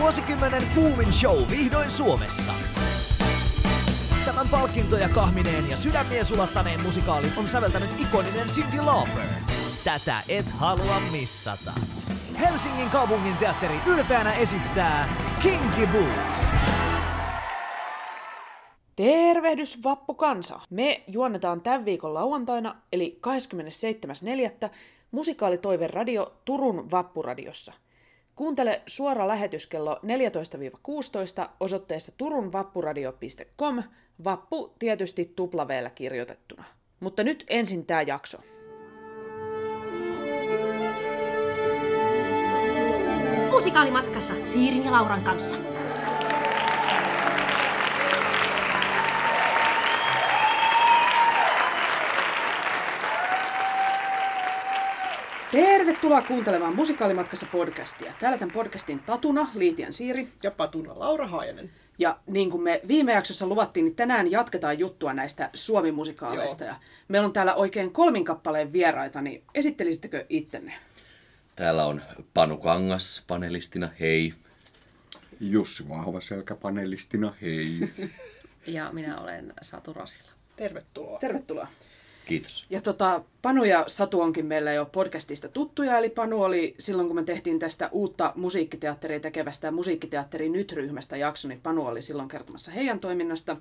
Vuosikymmenen kuumin show vihdoin Suomessa. Tämän palkintoja kahmineen ja sydämiä sulattaneen musikaalin on säveltänyt ikoninen Cindy Lauper. Tätä et halua missata. Helsingin kaupungin teatteri ylpeänä esittää Kinky Boots. Tervehdys vappukansa! Me juonnetaan tämän viikon lauantaina, eli 27.4. musikaalitoive radio Turun Vappuradiossa. Kuuntele suora lähetys kello 14-16 osoitteessa turunvappuradio.com, vappu tietysti tuplaveellä kirjoitettuna. Mutta nyt ensin tämä jakso. Musikaalimatkassa Siirin ja Lauran kanssa. Tervetuloa kuuntelemaan Musikaalimatkassa podcastia. Täällä tämän podcastin Tatuna, Liitian Siiri. ja Patuna Laura Haajanen. Ja niin kuin me viime jaksossa luvattiin, niin tänään jatketaan juttua näistä Suomi-musikaaleista. Ja meillä on täällä oikein kolmin kappaleen vieraita, niin esittelisittekö ittenne? Täällä on Panu Kangas panelistina, hei. Jussi Vahvaselkä panelistina, hei. Ja minä olen Satu Rasila. Tervetuloa. Tervetuloa. Kiitos. Ja tota, Panu ja Satu onkin meillä jo podcastista tuttuja, eli Panu oli silloin, kun me tehtiin tästä uutta musiikkiteatteria tekevästä musiikkiteatteri nyt-ryhmästä jakso, niin Panu oli silloin kertomassa heidän toiminnasta.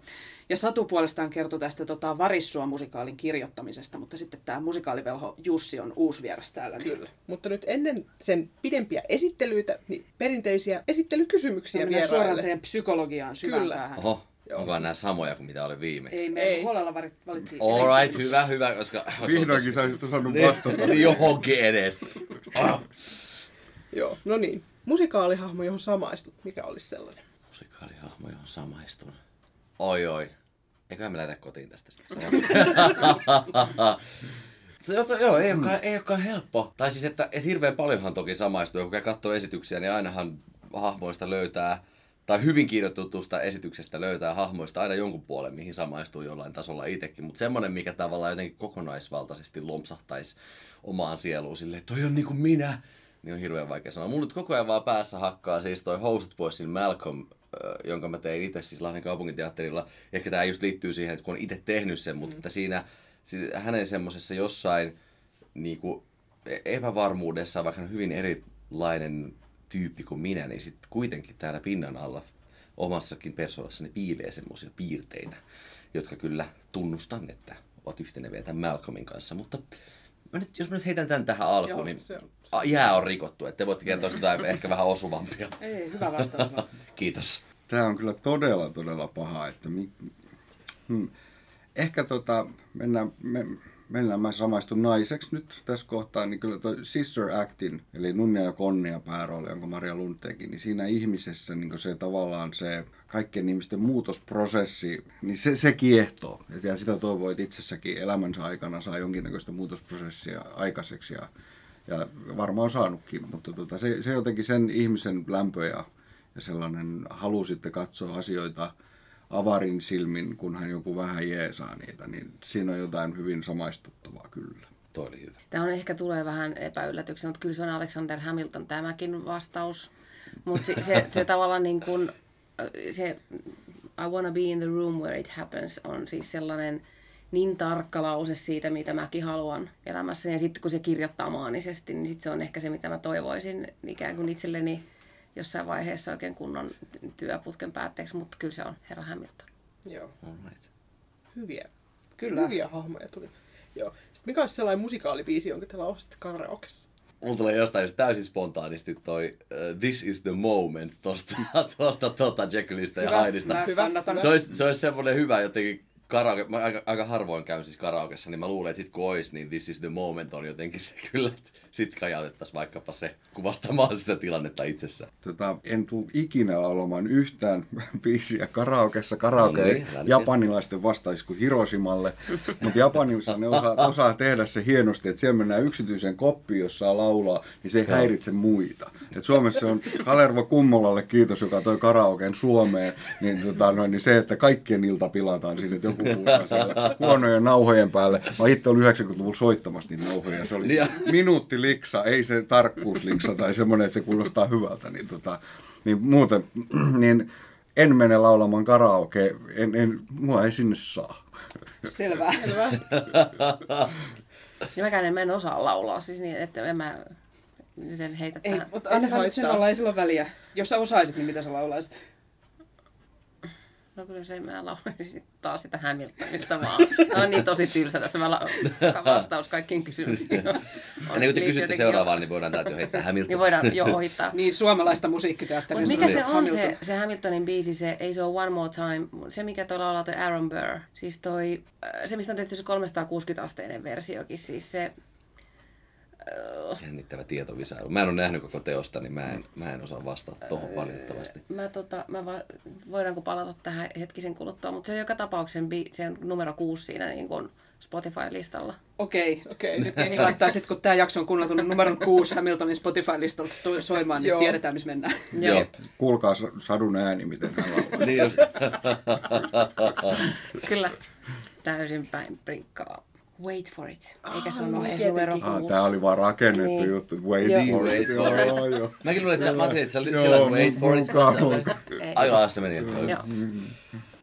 Ja Satu puolestaan kertoi tästä tota, Varissua-musikaalin kirjoittamisesta, mutta sitten tämä musikaalivelho Jussi on uusi vieras täällä. Niin Kyllä. Mutta nyt ennen sen pidempiä esittelyitä, niin perinteisiä esittelykysymyksiä mennään suoraan teidän psykologiaan syvään Kyllä. päähän. Oho, onko nämä samoja kuin mitä oli viimeksi? Ei, me Ei. huolella valittiin. Alright, hyvä, hyvä, koska... Vihdoinkin sä olisit osannut Niin, vastata. niin johonkin edes. Ah. Joo, no niin. Musikaalihahmo, johon samaistut. Mikä olisi sellainen? Musikaalihahmo, johon samaistun. Oi, oi. Eiköhän me lähdetä kotiin tästä sitten. Se on- Joo, ei olekaan, ei olekaan helppo. Tai siis, että, että hirveän paljonhan toki samaistuu. Kun katsoo esityksiä, niin ainahan hahmoista löytää, tai hyvin kirjoitetusta esityksestä löytää hahmoista aina jonkun puolen, mihin samaistuu jollain tasolla itsekin. Mutta semmoinen, mikä tavallaan jotenkin kokonaisvaltaisesti lompsahtaisi omaan sieluun silleen, että toi on niinku minä, niin on hirveän vaikea sanoa. Mulla nyt koko ajan vaan päässä hakkaa siis toi Housed Boysin Malcolm, jonka mä tein itse siis Lahden kaupunginteatterilla. Ehkä tämä just liittyy siihen, että kun on itse tehnyt sen, mutta että siinä, hänen semmoisessa jossain niinku, epävarmuudessa, vaikka on hyvin erilainen tyyppi kuin minä, niin sitten kuitenkin täällä pinnan alla omassakin persoonassani piilee semmoisia piirteitä, jotka kyllä tunnustan, että ovat yhteneviä tämän Malcolmin kanssa. Mutta mä nyt, jos mä nyt heitän tämän tähän alkuun, Joo, niin se on- a- jää on rikottu. Että te voitte kertoa jotain ehkä vähän osuvampia. Ei, hyvä vastaus. Kiitos. Tämä on kyllä todella, todella paha. Että mi... hmm. Ehkä tota, mennään, me, mennään, mä samaistun naiseksi nyt tässä kohtaa, niin kyllä toi Sister Actin, eli Nunnia ja Konnia päärooli, jonka Maria Lund teki, niin siinä ihmisessä niin se tavallaan se kaikkien ihmisten muutosprosessi, niin se, se kiehtoo. Ja sitä toivoo, että itsessäkin elämänsä aikana saa jonkinnäköistä muutosprosessia aikaiseksi ja, ja varmaan on saanutkin, mutta tota, se, se jotenkin sen ihmisen lämpö ja, ja sellainen halu sitten katsoa asioita avarin silmin, kun hän joku vähän jeesaa niitä, niin siinä on jotain hyvin samaistuttavaa kyllä. Toi oli hyvä. Tämä on ehkä tulee vähän epäyllätyksenä, mutta kyllä se on Alexander Hamilton tämäkin vastaus. Mutta se, se, se tavallaan niin kuin, se I wanna be in the room where it happens on siis sellainen niin tarkka lause siitä, mitä mäkin haluan elämässä. Ja sitten kun se kirjoittaa maanisesti, niin sit se on ehkä se, mitä mä toivoisin ikään kuin itselleni jossain vaiheessa oikein kunnon työputken päätteeksi, mutta kyllä se on herra Hamilton. Joo, Alright. hyviä. Kyllä. Hyviä hahmoja tuli. Joo. Sitten mikä olisi sellainen musikaalibiisi, jonka te laulaisitte karaokeessa? Mulla tulee jostain just täysin spontaanisti toi uh, This is the moment tosta, tosta tota Jekyllistä ja Hydeista. Se olisi, se olisi semmoinen hyvä jotenkin karaoke. Mä aika, aika harvoin käyn siis karaokeessa, niin mä luulen, että sit kun ois, niin This is the moment on jotenkin se kyllä, että sit kajautettaisiin vaikkapa se kuvastamaan sitä tilannetta itsessään. Tota, en tule ikinä laulamaan yhtään biisiä karaokeessa. Karaoke No niin, japanilaisten vastaisi kuin Hiroshimalle, mutta Japanissa ne osaa, osaa tehdä se hienosti, että siellä mennään yksityiseen koppiin, jos saa laulaa, niin se ei häiritse muita. Et Suomessa on Kalervo Kummolalle kiitos, joka toi karaoken Suomeen, niin, tota, noin, niin se, että kaikkien ilta pilataan siinä, että siellä huonojen nauhojen päälle. Mä itse ollut 90-luvulla soittamassa niitä nauhoja. Se oli minuutti liksa, ei se tarkkuus liksa tai semmoinen, että se kuulostaa hyvältä. Niin, tota, niin muuten, niin en mene laulamaan karaoke, en, en, mua ei sinne saa. Selvä. Niin mäkään en, mä en osaa laulaa, siis niin, että en mä sen heitä Ei, mutta annetaan nyt sen olla, ei sillä väliä. Jos sä osaisit, niin mitä sä laulaisit? No kyllä se mä laulaisin taas sitä Hamiltonista vaan. Tämä on niin tosi tylsä tässä mä la- vastaus kaikkiin kysymyksiin. On, Ennen kuin te liittyy kysytte seuraavaan, niin voidaan täältä jo heittää jo- Hamilton. Niin voidaan jo ohittaa. Niin, suomalaista musiikkiteatteria. Mutta mikä se sanoo on Hamilton. se, se Hamiltonin biisi, se ei se ole One More Time, se mikä tuolla laulaa toi Aaron Burr, siis toi, äh, se mistä on tehty se 360-asteinen versiokin, siis se, Jännittävä tietovisailu. Mä en ole nähnyt koko teosta, niin mä en, mä en osaa vastata tuohon valitettavasti. mä tota, mä va, voidaanko palata tähän hetkisen kuluttua, mutta se on joka tapauksessa bi, se on numero kuusi siinä niin kuin Spotify-listalla. Okei, Okei. Nyt niin laittaa sitten, kun tämä jakso on kuunneltu numeron 6 Hamiltonin Spotify-listalta soimaan, niin Joo. tiedetään, missä mennään. Joo. Kuulkaa Sa- sadun ääni, miten hän laulaa. Niin just. Kyllä, täysin päin prinkkaa. Wait for it. Eikä se ole edes tietenkin. numero Ah, kuusi. tää oli vaan rakennettu Niin. juttu. Wait Joo. for Wait it. for it. Joo, joo. Mäkin luulen, että sä, ajattelin, että sä Joo, siellä wait for it. Aika se meni. Joo.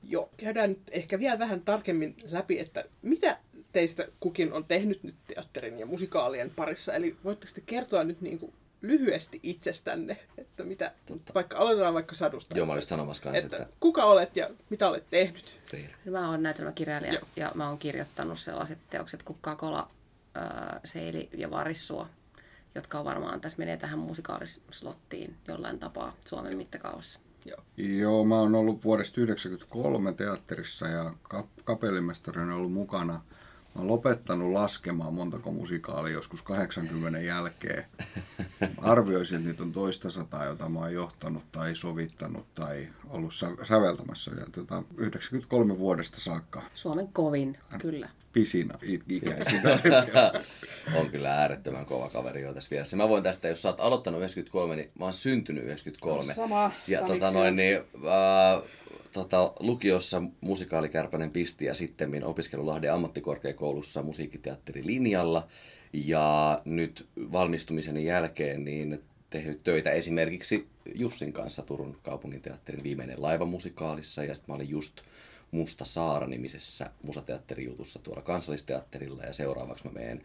Joo, käydään nyt ehkä vielä vähän tarkemmin läpi, että mitä teistä kukin on tehnyt nyt teatterin ja musikaalien parissa. Eli voitteko te kertoa nyt niin kuin lyhyesti itsestänne, että mitä, vaikka aloitetaan vaikka sadusta. Joo, mä olin just sanomassa kanssa, että että kuka olet ja mitä olet tehnyt? Reira. Mä oon näytelmäkirjailija Joo. ja mä oon kirjoittanut sellaiset teokset kuin Kakola, ää, Seili ja Varissua, jotka on varmaan tässä menee tähän musikaalislottiin jollain tapaa Suomen mittakaavassa. Joo. Joo, mä oon ollut vuodesta 1993 teatterissa ja kap- kapellimestari on ollut mukana. Mä oon lopettanut laskemaan montako musikaalia joskus 80 jälkeen. Arvioisin, että niitä on toista sataa, jota mä oon johtanut tai sovittanut tai ollut sä- säveltämässä. Ja tota, 93 vuodesta saakka Suomen kovin, kyllä. pisin ikäisin. On kyllä äärettömän kova kaveri jo tässä vieressä. Mä voin tästä, jos sä oot aloittanut 93, niin mä oon syntynyt 93. Sama, Ja tota noin, niin, äh, tota, lukiossa musikaalikärpänen pisti ja sitten opiskellut Lahden ammattikorkeakoulussa musiikkiteatterilinjalla. Ja nyt valmistumiseni jälkeen niin tehnyt töitä esimerkiksi Jussin kanssa Turun kaupunginteatterin viimeinen laivamusikaalissa. Ja sitten mä olin just Musta Saara-nimisessä musateatterijutussa tuolla kansallisteatterilla. Ja seuraavaksi mä menen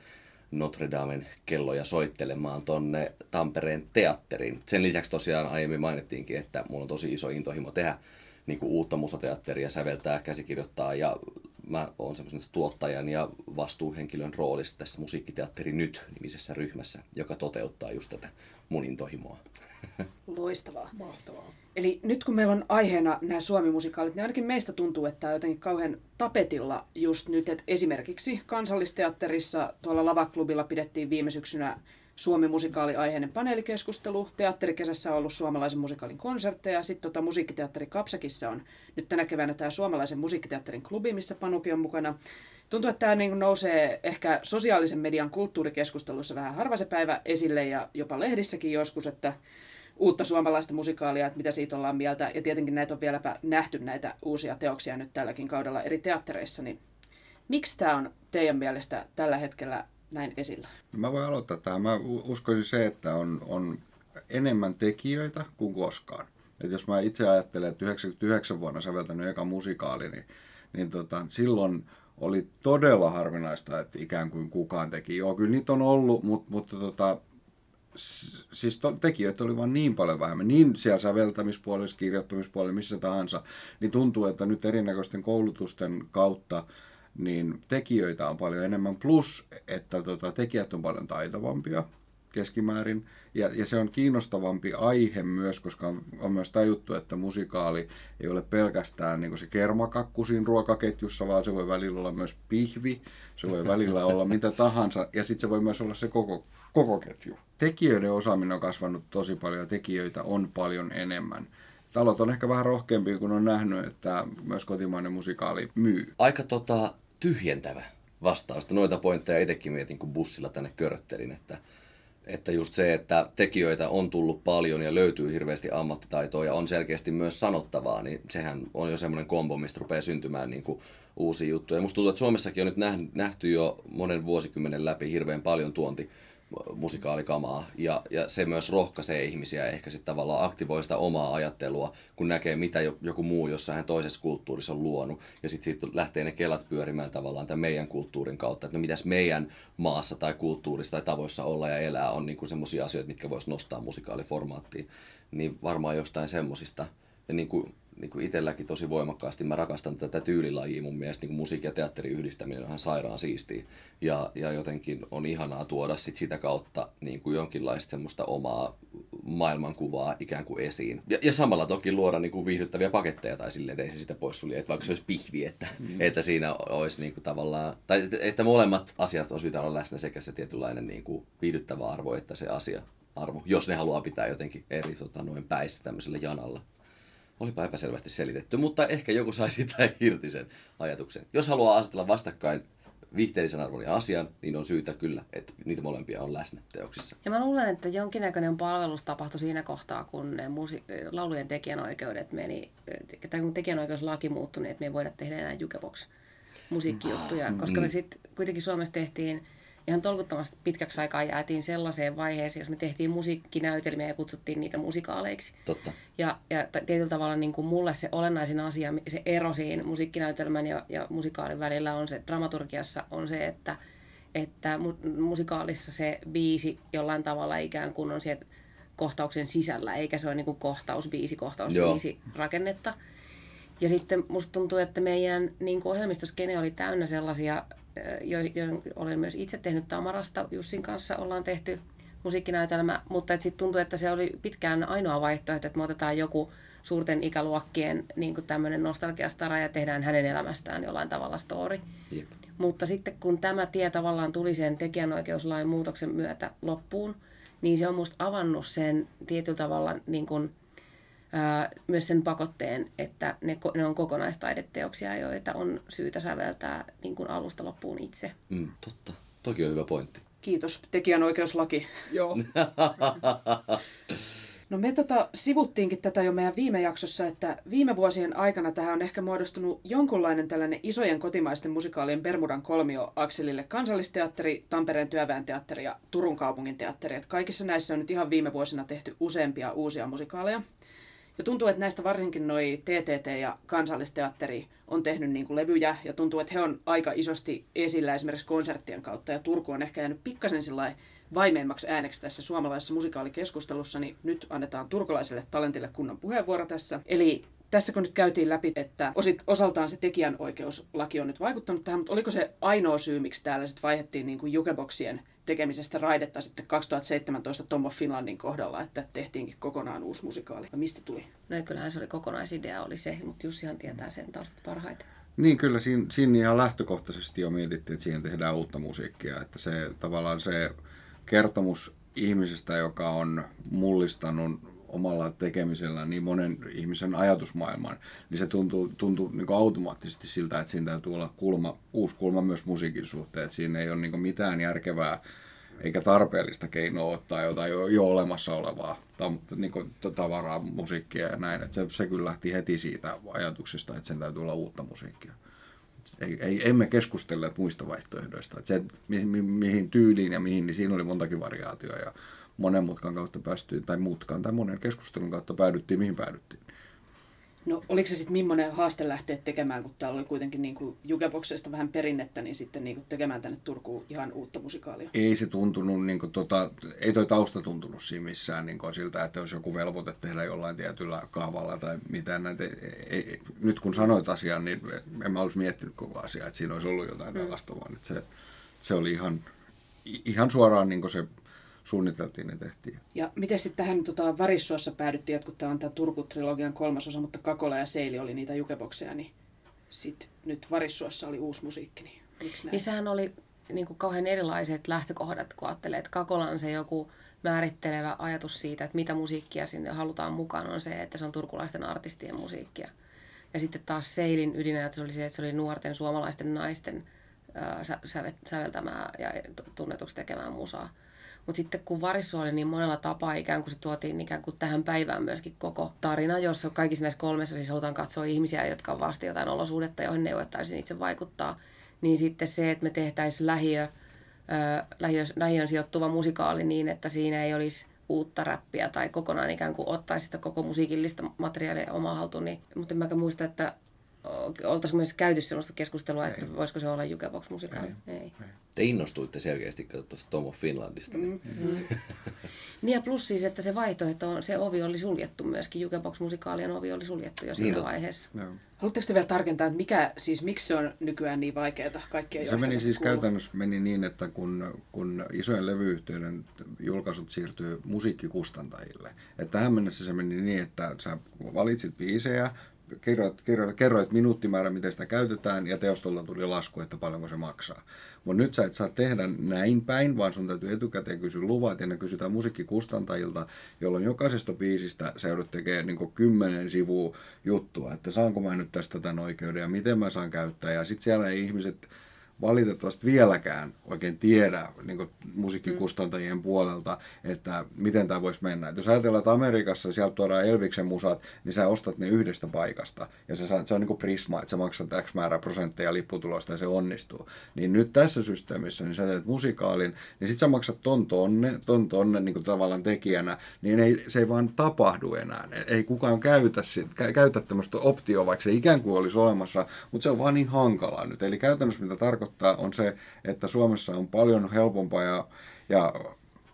Notre Damen kelloja soittelemaan tonne Tampereen teatteriin. Sen lisäksi tosiaan aiemmin mainittiinkin, että mulla on tosi iso intohimo tehdä niin kuin uutta musateatteria, säveltää, käsikirjoittaa ja mä oon semmoisen tuottajan ja vastuuhenkilön roolissa tässä Musiikkiteatteri Nyt-nimisessä ryhmässä, joka toteuttaa just tätä mun intohimoa. Loistavaa. Mahtavaa. Eli nyt kun meillä on aiheena nämä suomimusikaalit, niin ainakin meistä tuntuu, että tämä on jotenkin kauhean tapetilla just nyt. Että esimerkiksi kansallisteatterissa tuolla Lavaklubilla pidettiin viime syksynä Suomi-musikaali-aiheinen paneelikeskustelu. Teatterikesässä on ollut suomalaisen musikaalin konsertteja. Sitten tota musiikkiteatteri Kapsakissa on nyt tänä keväänä tämä suomalaisen musiikkiteatterin klubi, missä Panukin on mukana. Tuntuu, että tämä niin nousee ehkä sosiaalisen median kulttuurikeskustelussa vähän harva se päivä esille ja jopa lehdissäkin joskus, että uutta suomalaista musikaalia, että mitä siitä ollaan mieltä. Ja tietenkin näitä on vieläpä nähty näitä uusia teoksia nyt tälläkin kaudella eri teattereissa. Niin miksi tämä on teidän mielestä tällä hetkellä näin esillä? Mä voin aloittaa tähän. Mä uskoisin se, että on, on enemmän tekijöitä kuin koskaan. Et jos mä itse ajattelen, että 99 vuonna säveltänyt eka musikaali, niin, niin tota, silloin oli todella harvinaista, että ikään kuin kukaan teki. Joo, kyllä niitä on ollut, mutta, mutta tota, siis to, tekijöitä oli vaan niin paljon vähemmän, niin siellä säveltämispuolella, kirjoittamispuolella, missä tahansa, niin tuntuu, että nyt erinäköisten koulutusten kautta niin tekijöitä on paljon enemmän, plus että tota, tekijät on paljon taitavampia keskimäärin, ja, ja se on kiinnostavampi aihe myös, koska on, on myös tajuttu, että musikaali ei ole pelkästään niin se kermakakku siinä ruokaketjussa, vaan se voi välillä olla myös pihvi, se voi välillä olla mitä tahansa, ja sitten se voi myös olla se koko, koko ketju. Tekijöiden osaaminen on kasvanut tosi paljon, ja tekijöitä on paljon enemmän. Talot on ehkä vähän rohkeampia, kun on nähnyt, että myös kotimainen musikaali myy. Aika tota, tyhjentävä vastausta. Noita pointteja itsekin mietin, kun bussilla tänne köröttelin, että että just se, että tekijöitä on tullut paljon ja löytyy hirveästi ammattitaitoa ja on selkeästi myös sanottavaa, niin sehän on jo semmoinen kombo, mistä rupeaa syntymään niin kuin uusia juttuja. Musta tuntuu, että Suomessakin on nyt nähty jo monen vuosikymmenen läpi hirveän paljon tuonti musikaalikamaa. Ja, ja se myös rohkaisee ihmisiä ehkä sitten tavallaan aktivoi sitä omaa ajattelua, kun näkee mitä joku muu jossain toisessa kulttuurissa on luonut. Ja sitten siitä lähtee ne kelat pyörimään tavallaan tämän meidän kulttuurin kautta, että no mitäs meidän maassa tai kulttuurissa tai tavoissa olla ja elää on niin semmoisia asioita, mitkä voisi nostaa musikaaliformaattiin. Niin varmaan jostain semmosista. Ja niin kuin niin kuin itselläkin tosi voimakkaasti. Mä rakastan tätä tyylilajia. Mun mielestä niin musiikki ja teatterin yhdistäminen on ihan sairaan siistiä. Ja, ja jotenkin on ihanaa tuoda sit sitä kautta niin kuin jonkinlaista semmoista omaa maailmankuvaa ikään kuin esiin. Ja, ja samalla toki luoda niin kuin viihdyttäviä paketteja tai silleen, että ei se sitä pois sulje, että vaikka se olisi pihvi, että, mm. että siinä olisi niin kuin tavallaan, tai että, että molemmat asiat on syytä olla läsnä sekä se tietynlainen niin kuin viihdyttävä arvo että se asia arvo, jos ne haluaa pitää jotenkin eri tota, noin päissä tämmöisellä janalla. Olipa epäselvästi selitetty, mutta ehkä joku sai sitä irti sen ajatuksen. Jos haluaa asetella vastakkain viihteellisen arvon ja asian, niin on syytä kyllä, että niitä molempia on läsnä teoksissa. Ja mä luulen, että jonkinnäköinen palvelus tapahtui siinä kohtaa, kun ne musi- laulujen tekijänoikeudet meni, tai kun tekijänoikeuslaki muuttui, niin että me ei voida tehdä enää jukebox musiikkijuttuja, koska me mm. sitten kuitenkin Suomessa tehtiin ihan tolkuttomasti pitkäksi aikaa jäätiin sellaiseen vaiheeseen, jos me tehtiin musiikkinäytelmiä ja kutsuttiin niitä musikaaleiksi. Totta. Ja, ja tietyllä tavalla niin kuin mulle se olennaisin asia, se ero siinä musiikkinäytelmän ja, ja musikaalin välillä on se, dramaturgiassa on se, että, että musikaalissa se biisi jollain tavalla ikään kuin on siellä kohtauksen sisällä, eikä se ole niin kuin kohtaus, biisi, kohtaus, Joo. biisi rakennetta. Ja sitten musta tuntuu, että meidän niin ohjelmistoskene oli täynnä sellaisia joihin olen myös itse tehnyt Tamarasta. Jussin kanssa ollaan tehty musiikkinäytelmä, mutta sitten tuntui, että se oli pitkään ainoa vaihtoehto, että me otetaan joku suurten ikäluokkien niin tämmöinen nostalgiastara ja tehdään hänen elämästään jollain tavalla story. Jep. Mutta sitten kun tämä tie tavallaan tuli sen tekijänoikeuslain muutoksen myötä loppuun, niin se on musta avannut sen tietyllä tavalla niin kuin myös sen pakotteen, että ne, ne on kokonaistaideteoksia, joita on syytä säveltää niin kuin alusta loppuun itse. Mm, totta. Toki on hyvä pointti. Kiitos, tekijänoikeuslaki. Joo. No me tota, sivuttiinkin tätä jo meidän viime jaksossa, että viime vuosien aikana tähän on ehkä muodostunut jonkunlainen tällainen isojen kotimaisten musikaalien Bermudan kolmio akselille kansallisteatteri, Tampereen työväen teatteri ja Turun kaupungin teatteri. Et kaikissa näissä on nyt ihan viime vuosina tehty useampia uusia musikaaleja. Ja tuntuu, että näistä varsinkin noi TTT ja kansallisteatteri on tehnyt niin kuin levyjä ja tuntuu, että he on aika isosti esillä esimerkiksi konserttien kautta ja Turku on ehkä jäänyt pikkasen vaimeimmaksi ääneksi tässä suomalaisessa musikaalikeskustelussa, niin nyt annetaan turkulaiselle talentille kunnon puheenvuoro tässä. Eli tässä kun nyt käytiin läpi, että osit, osaltaan se tekijänoikeuslaki on nyt vaikuttanut tähän, mutta oliko se ainoa syy, miksi täällä sitten vaihdettiin niin kuin jukeboksien tekemisestä raidetta sitten 2017 Tom of Finlandin kohdalla, että tehtiinkin kokonaan uusi musikaali. Ja mistä tuli? No kyllähän se oli kokonaisidea, oli se, mutta Jussihan tietää sen taustat parhaiten. Niin, kyllä siinä, siinä ihan lähtökohtaisesti jo mietittiin, että siihen tehdään uutta musiikkia. Että se tavallaan se kertomus ihmisestä, joka on mullistanut omalla tekemisellä niin monen ihmisen ajatusmaailman, niin se tuntuu, tuntuu niin kuin automaattisesti siltä, että siinä täytyy olla kulma, uusi kulma myös musiikin suhteen. Että siinä ei ole niin kuin mitään järkevää eikä tarpeellista keinoa ottaa jotain jo, jo olemassa olevaa niin kuin, tavaraa, musiikkia ja näin. Että se, se kyllä lähti heti siitä ajatuksesta, että sen täytyy olla uutta musiikkia. Ei, ei, emme keskustelleet muista vaihtoehdoista. Että se, mi, mi, mihin tyyliin ja mihin, niin siinä oli montakin variaatioa. Monen mutkan kautta päästiin, tai mutkan tai monen keskustelun kautta päädyttiin, mihin päädyttiin. No oliko se sitten millainen haaste lähteä tekemään, kun täällä oli kuitenkin niin Jukeboksesta vähän perinnettä, niin sitten niin kuin tekemään tänne Turkuun ihan uutta musikaalia? Ei se tuntunut, niin kuin, tota, ei toi tausta tuntunut siinä missään niin kuin siltä, että olisi joku velvoite tehdä jollain tietyllä kaavalla tai mitään näitä. Ei, ei, nyt kun sanoit asian, niin en mä olisi miettinyt koko asiaa, että siinä olisi ollut jotain mm. tällaista, vaan että se, se oli ihan, ihan suoraan niin kuin se suunniteltiin ja tehtiin. Ja miten sitten tähän tota, Varissuossa päädyttiin, että kun tämä on tämä Turku-trilogian kolmas osa, mutta Kakola ja Seili oli niitä jukebokseja, niin sitten nyt Varissuossa oli uusi musiikki, niin miksi näin? Niin sehän oli niin kuin kauhean erilaiset lähtökohdat, kun ajattelee, että Kakola on se joku määrittelevä ajatus siitä, että mitä musiikkia sinne halutaan mukaan, on se, että se on turkulaisten artistien musiikkia. Ja sitten taas Seilin ydinajatus oli se, että se oli nuorten suomalaisten naisten säveltämää ja tunnetuksi tekemään musaa. Mutta sitten kun Varissu oli niin monella tapaa ikään kuin se tuotiin ikään kuin tähän päivään myöskin koko tarina, jossa kaikissa näissä kolmessa siis halutaan katsoa ihmisiä, jotka on vasta jotain olosuhdetta, joihin ne ei voi täysin itse vaikuttaa, niin sitten se, että me tehtäisiin lähiö, lähiö, lähiön sijoittuva musikaali niin, että siinä ei olisi uutta räppiä tai kokonaan ikään kuin ottaisi sitä koko musiikillista materiaalia omaa haltuun. Niin, mutta en mäkään muista, että oltaisiko myös käyty sellaista keskustelua, että ei. voisiko se olla Jukebox musikaali. Ei. ei. Te innostuitte selkeästi tuosta Tomo Finlandista. Niin. Mm-hmm. niin ja plus siis, että se vaihtoehto, on, se ovi oli suljettu myöskin. Jukebox musikaalien ovi oli suljettu jo siinä niin, vaiheessa. No. Haluatteko te vielä tarkentaa, että mikä, siis, miksi se on nykyään niin vaikeaa kaikkien Se meni siis kuuluu? käytännössä meni niin, että kun, kun isojen levyyhtiöiden julkaisut siirtyy musiikkikustantajille. Että tähän mennessä se meni niin, että sä valitsit biisejä, kerroit, kerroit, kerroit minuuttimäärä, miten sitä käytetään, ja teostolta tuli lasku, että paljonko se maksaa. Mutta nyt sä et saa tehdä näin päin, vaan sun täytyy etukäteen kysyä luvat, ja ne kysytään musiikkikustantajilta, jolloin jokaisesta biisistä sä joudut tekemään niin kymmenen sivua juttua, että saanko mä nyt tästä tämän oikeuden, ja miten mä saan käyttää, ja sitten siellä ei ihmiset valitettavasti vieläkään oikein tiedä niin musiikkikustantajien mm. puolelta, että miten tämä voisi mennä. Et jos ajatellaan, että Amerikassa sieltä tuodaan Elviksen musat, niin sä ostat ne yhdestä paikasta. Ja se, se on niin kuin prisma, että sä maksat X määrä prosentteja lipputulosta ja se onnistuu. Niin nyt tässä systeemissä, niin sä teet musikaalin, niin sit sä maksat ton tonne, ton tonne niin kuin tavallaan tekijänä, niin ei, se ei vaan tapahdu enää. Ei kukaan käytä, sit, käytä tämmöistä optioa, vaikka se ikään kuin olisi olemassa, mutta se on vaan niin hankalaa nyt. Eli käytännössä mitä tarkoittaa, tarkoittaa, on se, että Suomessa on paljon helpompaa ja, ja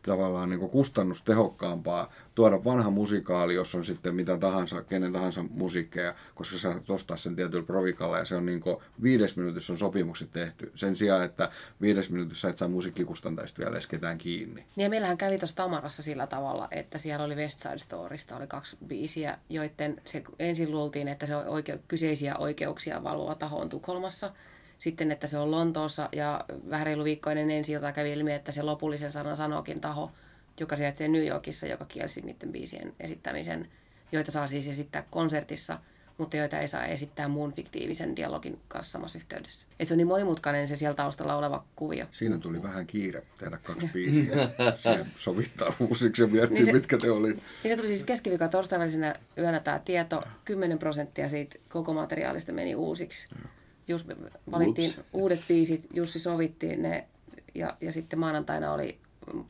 tavallaan niin kustannustehokkaampaa tuoda vanha musikaali, jos on sitten mitä tahansa, kenen tahansa musiikkeja, koska sä ostaa sen tietyllä provikalla ja se on niin viides minuutissa on sopimukset tehty. Sen sijaan, että viides minuutissa et saa musiikkikustantajista vielä edes ketään kiinni. Niin ja meillähän kävi tuossa Tamarassa sillä tavalla, että siellä oli West Side Storysta oli kaksi biisiä, joiden se ensin luultiin, että se on oike- kyseisiä oikeuksia valvova taho on Tukholmassa – sitten, että se on Lontoossa ja vähän reilu viikko ennen ensi kävi ilmi, että se lopullisen sanan sanokin taho, joka sijaitsee New Yorkissa, joka kielsi niiden biisien esittämisen, joita saa siis esittää konsertissa, mutta joita ei saa esittää muun fiktiivisen dialogin kanssa samassa yhteydessä. Et se on niin monimutkainen se siellä taustalla oleva kuvio. Siinä tuli vähän kiire tehdä kaksi biisiä. se sovittaa uusiksi ja miettii, niin se, mitkä ne oli. Niin se tuli siis keskiviikon torstain välisenä yönä tämä tieto. 10 prosenttia siitä koko materiaalista meni uusiksi. Ja just valittiin Ups. uudet biisit, Jussi sovittiin ne ja, ja sitten maanantaina oli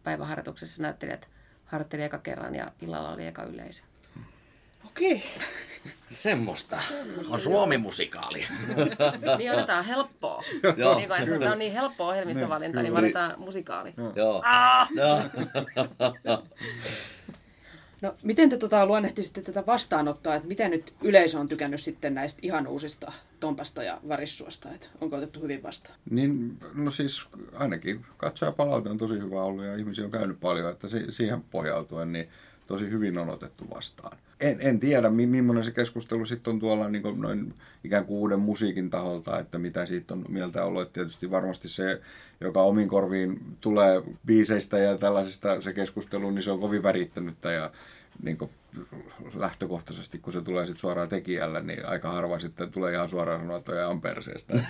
päiväharjoituksessa näyttelijät harjoitteli eka kerran ja illalla oli eka yleisö. Okei. Semmosta. Semmosta on Suomi-musikaali. niin otetaan helppoa. Joo, niin kun, että on niin helppoa ohjelmistovalinta, niin, niin valitaan musikaali. Joo. Ah! Joo. No, miten te tota, luonnehtisitte tätä vastaanottoa, että miten nyt yleisö on tykännyt sitten näistä ihan uusista Tompasta ja Varissuosta, että onko otettu hyvin vastaan? Niin, no siis ainakin katsoja palaute on tosi hyvä ollut ja ihmisiä on käynyt paljon, että si- siihen pohjautuen niin tosi hyvin on otettu vastaan. En, en tiedä, mi- millainen se keskustelu sitten on tuolla niin kuin noin ikään kuin uuden musiikin taholta, että mitä siitä on mieltä ollut. Että tietysti varmasti se, joka omin korviin tulee biiseistä ja tällaisista se keskustelu, niin se on kovin värittänyttä ja niin kuin lähtökohtaisesti, kun se tulee sitten suoraan tekijälle, niin aika harva sitten tulee ihan suoraan sanoa, että on perseestä.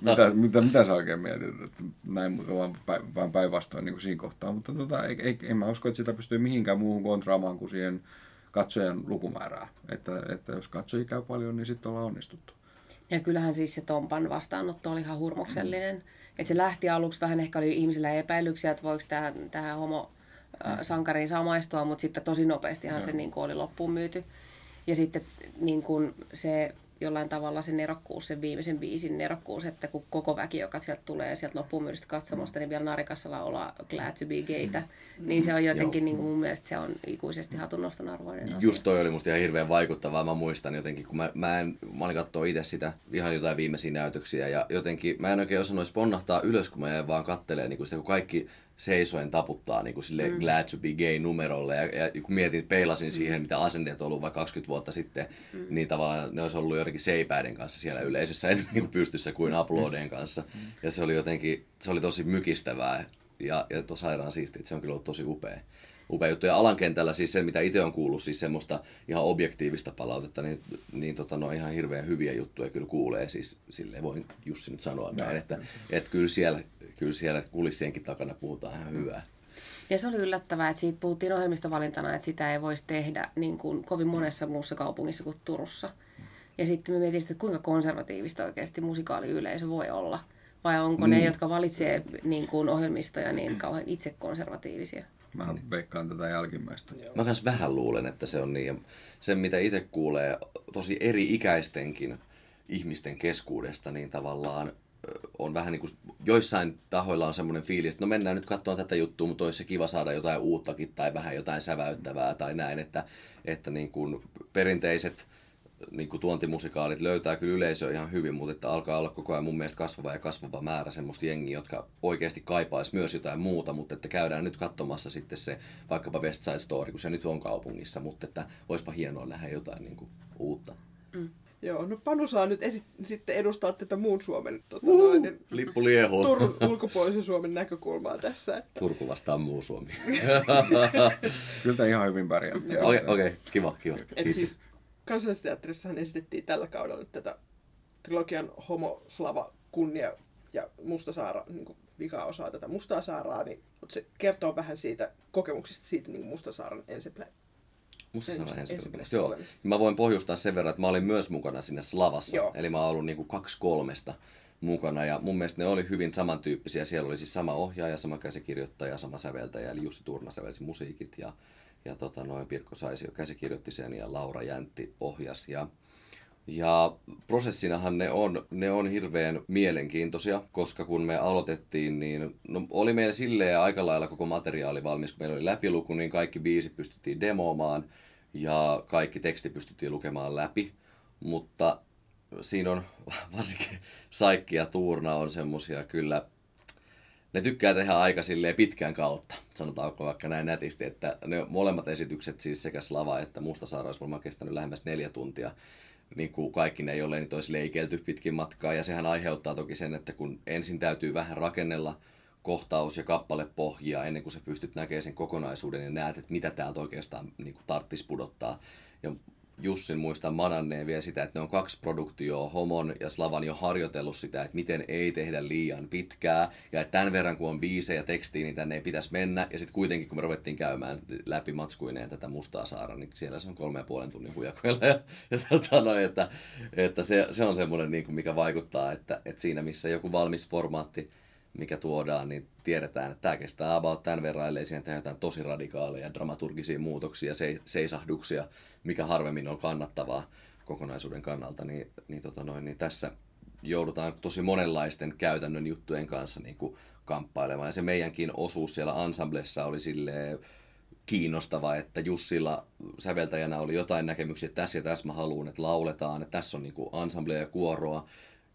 mitä, mitä, mitä sä oikein mietit? Että näin vaan, vaan päinvastoin niin kuin siinä kohtaa. Mutta tota, ei, ei, en mä usko, että sitä pystyy mihinkään muuhun kontraamaan kuin siihen katsojan lukumäärää. Että, että jos katsojia käy paljon, niin sitten ollaan onnistuttu. Ja kyllähän siis se Tompan vastaanotto oli ihan hurmoksellinen. Mm. Että se lähti aluksi vähän ehkä oli ihmisillä epäilyksiä, että voiko tämä, tämä homo sankariin samaistua, mutta sitten tosi nopeastihan Joo. se niin kuin oli loppuun myyty. Ja sitten niin kuin se jollain tavalla se nerokkuus, sen viimeisen biisin nerokkuus, että kun koko väki, joka sieltä tulee sieltä loppuun myydystä katsomosta, niin vielä narikassalla olla glad to be gaytä, mm. niin se on jotenkin niin kuin mun mielestä se on ikuisesti hatunnoston arvoinen asia. Just toi oli musta ihan hirveän vaikuttavaa. Mä muistan jotenkin, kun mä, mä, en, mä olin katsoa itse sitä ihan jotain viimeisiä näytöksiä ja jotenkin mä en oikein osannut ponnahtaa ylös, kun mä jäin vaan kattelee niin kuin sitä, kun kaikki seisoen taputtaa niin kuin sille mm. Glad to be gay numerolle. Ja, ja kun mietin, peilasin mm. siihen, mitä asenteet on ollut vaikka 20 vuotta sitten, mm. niin tavallaan ne olisi ollut jotenkin seipäiden kanssa siellä yleisössä, en niin kuin pystyssä kuin uploadien kanssa. Mm. Ja se oli jotenkin, se oli tosi mykistävää ja, ja to sairaan siistiä, että se on kyllä ollut tosi upea upea juttu. Ja alankentällä siis se, mitä itse on kuullut, siis semmoista ihan objektiivista palautetta, niin, niin tota, no ihan hirveän hyviä juttuja kyllä kuulee. Siis sille voin Jussi nyt sanoa näin, että, että kyllä, siellä, kyllä siellä kulissienkin takana puhutaan ihan hyvää. Ja se oli yllättävää, että siitä puhuttiin ohjelmistovalintana, että sitä ei voisi tehdä niin kuin kovin monessa muussa kaupungissa kuin Turussa. Ja sitten me mietin, että kuinka konservatiivista oikeasti musikaaliyleisö voi olla. Vai onko mm. ne, jotka valitsee niin kuin ohjelmistoja, niin kauhean itse konservatiivisia? Mä veikkaan tätä jälkimmäistä. Mä kans vähän luulen, että se on niin. Ja sen, mitä itse kuulee tosi eri ikäistenkin ihmisten keskuudesta, niin tavallaan on vähän niin kuin, joissain tahoilla on semmoinen fiilis, että no mennään nyt katsomaan tätä juttua, mutta olisi se kiva saada jotain uuttakin tai vähän jotain säväyttävää tai näin, että, että niin kuin perinteiset niin kuin tuontimusikaalit löytää kyllä yleisö ihan hyvin, mutta että alkaa olla koko ajan mun mielestä kasvava ja kasvava määrä semmoista jengiä, jotka oikeasti kaipaisi myös jotain muuta, mutta että käydään nyt katsomassa sitten se vaikkapa West Side Story, kun se nyt on kaupungissa, mutta että olisipa hienoa nähdä jotain niin kuin uutta. Mm. Joo, no Panu saa nyt esi- sitten edustaa tätä muun Suomen tota, uh, noin, lippu liehuu. Turun ulkopuolisen Suomen näkökulmaa tässä. Että... Turku vastaan muu Suomi. Kyllä ihan hyvin pärjättiin. Okei, okay, okay, kiva, kiva. Et siis kansallisteatterissahan esitettiin tällä kaudella nyt tätä trilogian Homo, Slava, Kunnia ja Mustasaara niin vika-osaa tätä Mustaa Saaraa, niin, mutta se kertoo vähän siitä kokemuksista siitä niin Mustasaaran ensiplä, Musta sana ensimmäistä. Joo. Mä voin pohjustaa sen verran, että mä olin myös mukana sinne Slavassa. Joo. Eli mä oon ollut niinku kaksi kolmesta mukana. Ja mun mielestä ne oli hyvin samantyyppisiä. Siellä oli siis sama ohjaaja, sama käsikirjoittaja, sama säveltäjä. Eli Jussi Turna sävelsi musiikit ja, ja tota, noin Pirkko Saisi käsikirjoitti sen ja Laura Jäntti ohjasi. Ja, ja prosessinahan ne on, ne on hirveän mielenkiintoisia, koska kun me aloitettiin, niin no, oli meillä silleen aika lailla koko materiaali valmis, kun meillä oli läpiluku, niin kaikki biisit pystyttiin demoamaan ja kaikki teksti pystyttiin lukemaan läpi. Mutta siinä on varsinkin Saikki ja Tuurna on semmosia kyllä, ne tykkää tehdä aika silleen pitkään kautta, sanotaanko vaikka näin nätisti, että ne molemmat esitykset, siis sekä Slava että Mustasaara olisi varmaan kestänyt lähemmäs neljä tuntia niin kuin kaikki ne, joille niitä olisi leikelty pitkin matkaa. Ja sehän aiheuttaa toki sen, että kun ensin täytyy vähän rakennella kohtaus- ja kappalepohjia ennen kuin sä pystyt näkemään sen kokonaisuuden ja näet, että mitä täältä oikeastaan niin kuin tarttis pudottaa. Ja Jussin muistan mananneen vielä sitä, että ne on kaksi produktioa, Homon ja Slavan jo harjoitellut sitä, että miten ei tehdä liian pitkää. Ja että tämän verran kun on biisejä ja tekstiä, niin tänne ei pitäisi mennä. Ja sitten kuitenkin kun me ruvettiin käymään läpi matskuineen tätä Mustaa saara, niin siellä se on kolme ja puolen tunnin hujakoilla. Ja, ja tota no, että, että se, se, on semmoinen, niin kuin mikä vaikuttaa, että, että siinä missä joku valmis formaatti mikä tuodaan, niin tiedetään, että tämä kestää about tämän verran, ellei siihen tehdä jotain tosi radikaaleja dramaturgisia muutoksia, seisahduksia, mikä harvemmin on kannattavaa kokonaisuuden kannalta, niin, niin, tota noin, niin tässä joudutaan tosi monenlaisten käytännön juttujen kanssa niin kuin kamppailemaan. Ja se meidänkin osuus siellä ensemblessa oli silleen kiinnostava, että Jussilla säveltäjänä oli jotain näkemyksiä, että tässä ja tässä mä haluan, että lauletaan, että tässä on niin ensemble ja kuoroa.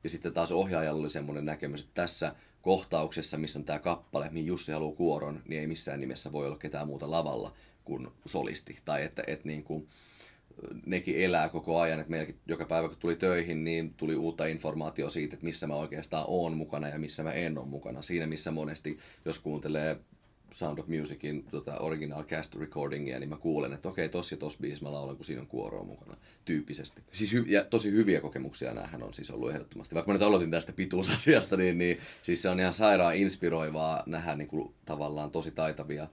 Ja sitten taas ohjaajalla oli semmoinen näkemys, että tässä kohtauksessa, missä on tämä kappale, mihin Jussi haluaa kuoron, niin ei missään nimessä voi olla ketään muuta lavalla kuin solisti. Tai että, että niin kuin, nekin elää koko ajan, että meilläkin joka päivä kun tuli töihin, niin tuli uutta informaatiota siitä, että missä mä oikeastaan oon mukana ja missä mä en ole mukana. Siinä missä monesti, jos kuuntelee Sound of Musicin tota, original cast recordingia, niin mä kuulen, että okei, tossa ja tossa biisissä mä laulan, kun siinä on kuoroa mukana, tyyppisesti. Siis hy- ja tosi hyviä kokemuksia näähän on siis ollut ehdottomasti. Vaikka mä nyt aloitin tästä pituusasiasta, niin, niin siis se on ihan sairaan inspiroivaa nähdä niin kuin, tavallaan tosi taitavia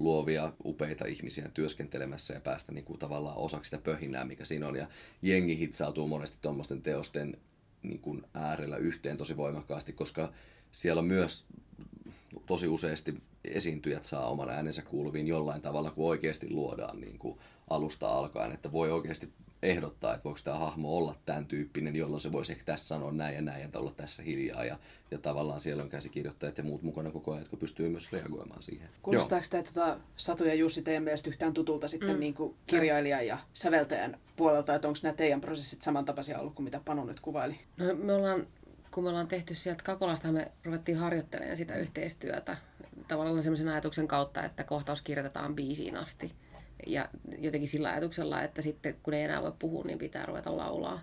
luovia, upeita ihmisiä työskentelemässä ja päästä niin kuin, tavallaan osaksi sitä pöhinää, mikä siinä on. Ja jengi hitsautuu monesti tuommoisten teosten niin kuin, äärellä yhteen tosi voimakkaasti, koska siellä on myös tosi useasti esiintyjät saa oman äänensä kuuluviin jollain tavalla, kun oikeasti luodaan niin kuin alusta alkaen, että voi oikeasti ehdottaa, että voiko tämä hahmo olla tämän tyyppinen, jolloin se voisi ehkä tässä sanoa näin ja näin ja olla tässä hiljaa. Ja, ja tavallaan siellä on käsikirjoittajat ja muut mukana koko ajan, jotka pystyy myös reagoimaan siihen. Kuulostaako tämä tota, Satu ja Jussi teidän mielestä yhtään tutulta sitten mm. niin kuin kirjailijan ja säveltäjän puolelta, että onko nämä teidän prosessit samantapaisia ollut kuin mitä Panu nyt kuvaili? No, me ollaan kun me ollaan tehty sieltä Kakolasta, me ruvettiin harjoittelemaan sitä yhteistyötä tavallaan sellaisen ajatuksen kautta, että kohtaus kirjoitetaan biisiin asti. Ja jotenkin sillä ajatuksella, että sitten kun ei enää voi puhua, niin pitää ruveta laulaa.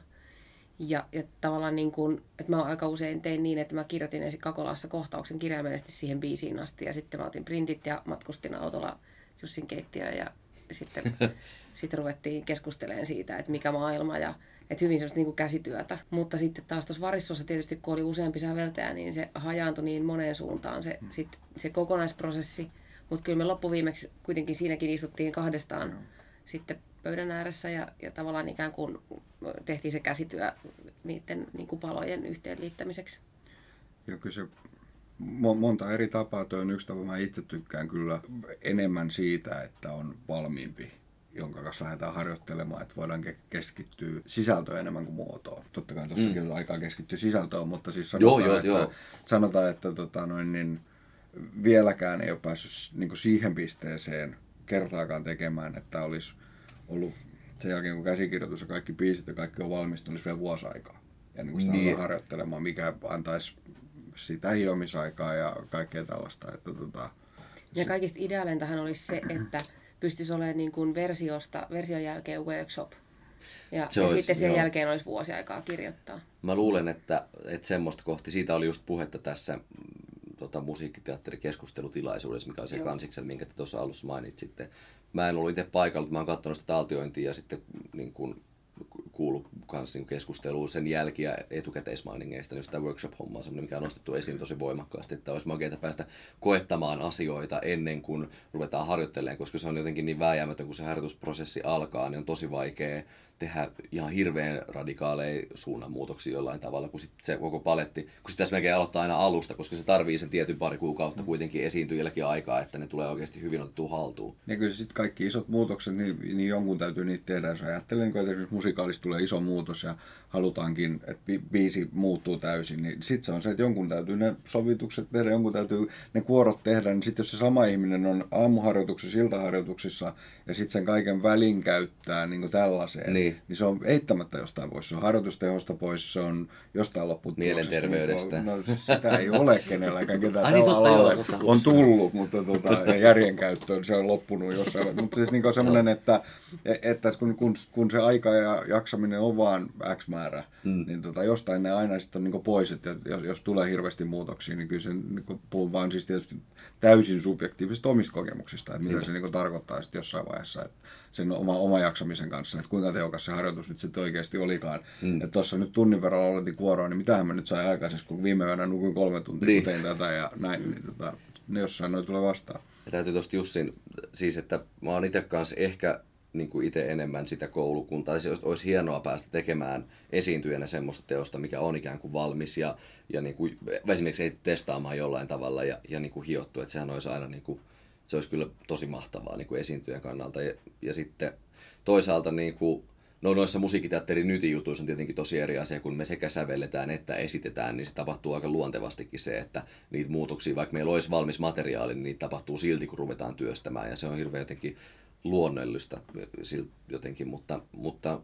Ja, ja tavallaan niin kuin, että mä aika usein tein niin, että mä kirjoitin ensin Kakolassa kohtauksen kirjaimellisesti siihen biisiin asti. Ja sitten mä otin printit ja matkustin autolla Jussin keittiöön ja sitten, sitten ruvettiin keskustelemaan siitä, että mikä maailma ja että hyvin semmoista niin käsityötä. Mutta sitten taas tuossa varissossa tietysti, kun oli useampi säveltäjä, niin se hajaantui niin moneen suuntaan se, sit, se kokonaisprosessi. Mutta kyllä me loppuviimeksi kuitenkin siinäkin istuttiin kahdestaan no. sitten pöydän ääressä ja, ja tavallaan ikään kuin tehtiin se käsityö niiden niin kuin palojen yhteenliittämiseksi. Ja kyllä se monta eri tapaa. Tuo on yksi tapa. Mä itse tykkään kyllä enemmän siitä, että on valmiimpi jonka kanssa lähdetään harjoittelemaan, että voidaan keskittyä sisältöön enemmän kuin muotoon. Totta kai tuossakin mm. aikaa keskittyä sisältöön, mutta siis sanotaan, joo, joo, että, joo. sanotaan, että tota, noin, niin, vieläkään ei ole päässyt niin kuin siihen pisteeseen kertaakaan tekemään, että olisi ollut sen jälkeen, kun käsikirjoitus ja kaikki biisit ja kaikki on valmistunut, olisi vielä vuosi aikaa. Ja niin kuin sitä niin. harjoittelemaan, mikä antaisi sitä hiomisaikaa ja kaikkea tällaista. Että, tota, ja kaikista ideaaleintahan olisi se, että pystyisi olemaan niin kuin versiosta, version jälkeen workshop. Ja, se ja olisi, sitten sen joo. jälkeen olisi vuosi aikaa kirjoittaa. Mä luulen, että, että semmoista kohti, siitä oli just puhetta tässä mm, tota, musiikkiteatterikeskustelutilaisuudessa, mikä on se kansiksen, minkä te tuossa alussa mainitsitte. Mä en ollut itse paikalla, mutta mä oon katsonut sitä taltiointia ja sitten niin kuin, kuullut kanssa niin keskusteluun sen jälki- ja etukäteismainingeista, niin tämä workshop-homma on sellainen, mikä on nostettu esiin tosi voimakkaasti, että olisi makeita päästä koettamaan asioita ennen kuin ruvetaan harjoittelemaan, koska se on jotenkin niin vääjäämätön, kun se harjoitusprosessi alkaa, niin on tosi vaikea tehdä ihan hirveän radikaaleja suunnanmuutoksia jollain tavalla, kun sit se koko paletti, kun sitä melkein aloittaa aina alusta, koska se tarvii sen tietyn pari kuukautta kuitenkin esiintyjälläkin aikaa, että ne tulee oikeasti hyvin otettua haltuun. Ja kyllä sitten kaikki isot muutokset, niin, niin jonkun täytyy niitä tehdä. Jos ajattelee, niin että esimerkiksi musikaalista tulee iso muutos ja halutaankin, että bi- biisi muuttuu täysin, niin sitten se on se, että jonkun täytyy ne sovitukset tehdä, jonkun täytyy ne kuorot tehdä, niin sitten jos se sama ihminen on aamuharjoituksissa, iltaharjoituksissa ja sitten sen kaiken välin käyttää niin tällaiseen, niin niin, niin se on eittämättä jostain pois. Se on harjoitustehosta pois, se on jostain lopputuloksesta. Mielenterveydestä. No, sitä ei ole kenelläkään, ketä tällä niin, alalle on tullut, mutta tota, ja järjenkäyttö se on loppunut jossain. mutta siis niin semmoinen, että, että kun, kun, kun, se aika ja jaksaminen on vaan X määrä, mm. niin tota, jostain ne aina sitten on niin pois, että jos, jos tulee hirveästi muutoksia, niin kyllä se niin puhun vaan siis tietysti täysin subjektiivisista omista kokemuksista, että mitä mm. se niin tarkoittaa sitten jossain vaiheessa, että sen oma, oma jaksamisen kanssa, että kuinka tehokas se harjoitus nyt sitten oikeasti olikaan. Mm. Että tuossa nyt tunnin verran aloitin kuoroa, niin mitähän mä nyt sain aikaiseksi, kun viime yönä nukuin kolme tuntia, niin. kun tein tätä ja näin, niin tota, ne jossain noin tulee vastaan. Ja täytyy tuosta Jussin, siis että mä oon itse kanssa ehkä niin kuin itse enemmän sitä koulukuntaa. Se olisi, olisi hienoa päästä tekemään esiintyjänä semmoista teosta, mikä on ikään kuin valmis ja, ja niin kuin, esimerkiksi ei testaamaan jollain tavalla ja, ja niin kuin hiottu. Että sehän olisi aina niin kuin, se olisi kyllä tosi mahtavaa niin kuin esiintyjän kannalta. Ja, ja sitten toisaalta niin kuin, no noissa musiikkiteatterin nytin jutuissa on tietenkin tosi eri asia, kun me sekä sävelletään että esitetään, niin se tapahtuu aika luontevastikin se, että niitä muutoksia, vaikka meillä olisi valmis materiaali, niin niitä tapahtuu silti, kun ruvetaan työstämään. Ja se on hirveän jotenkin luonnollista jotenkin, mutta, mutta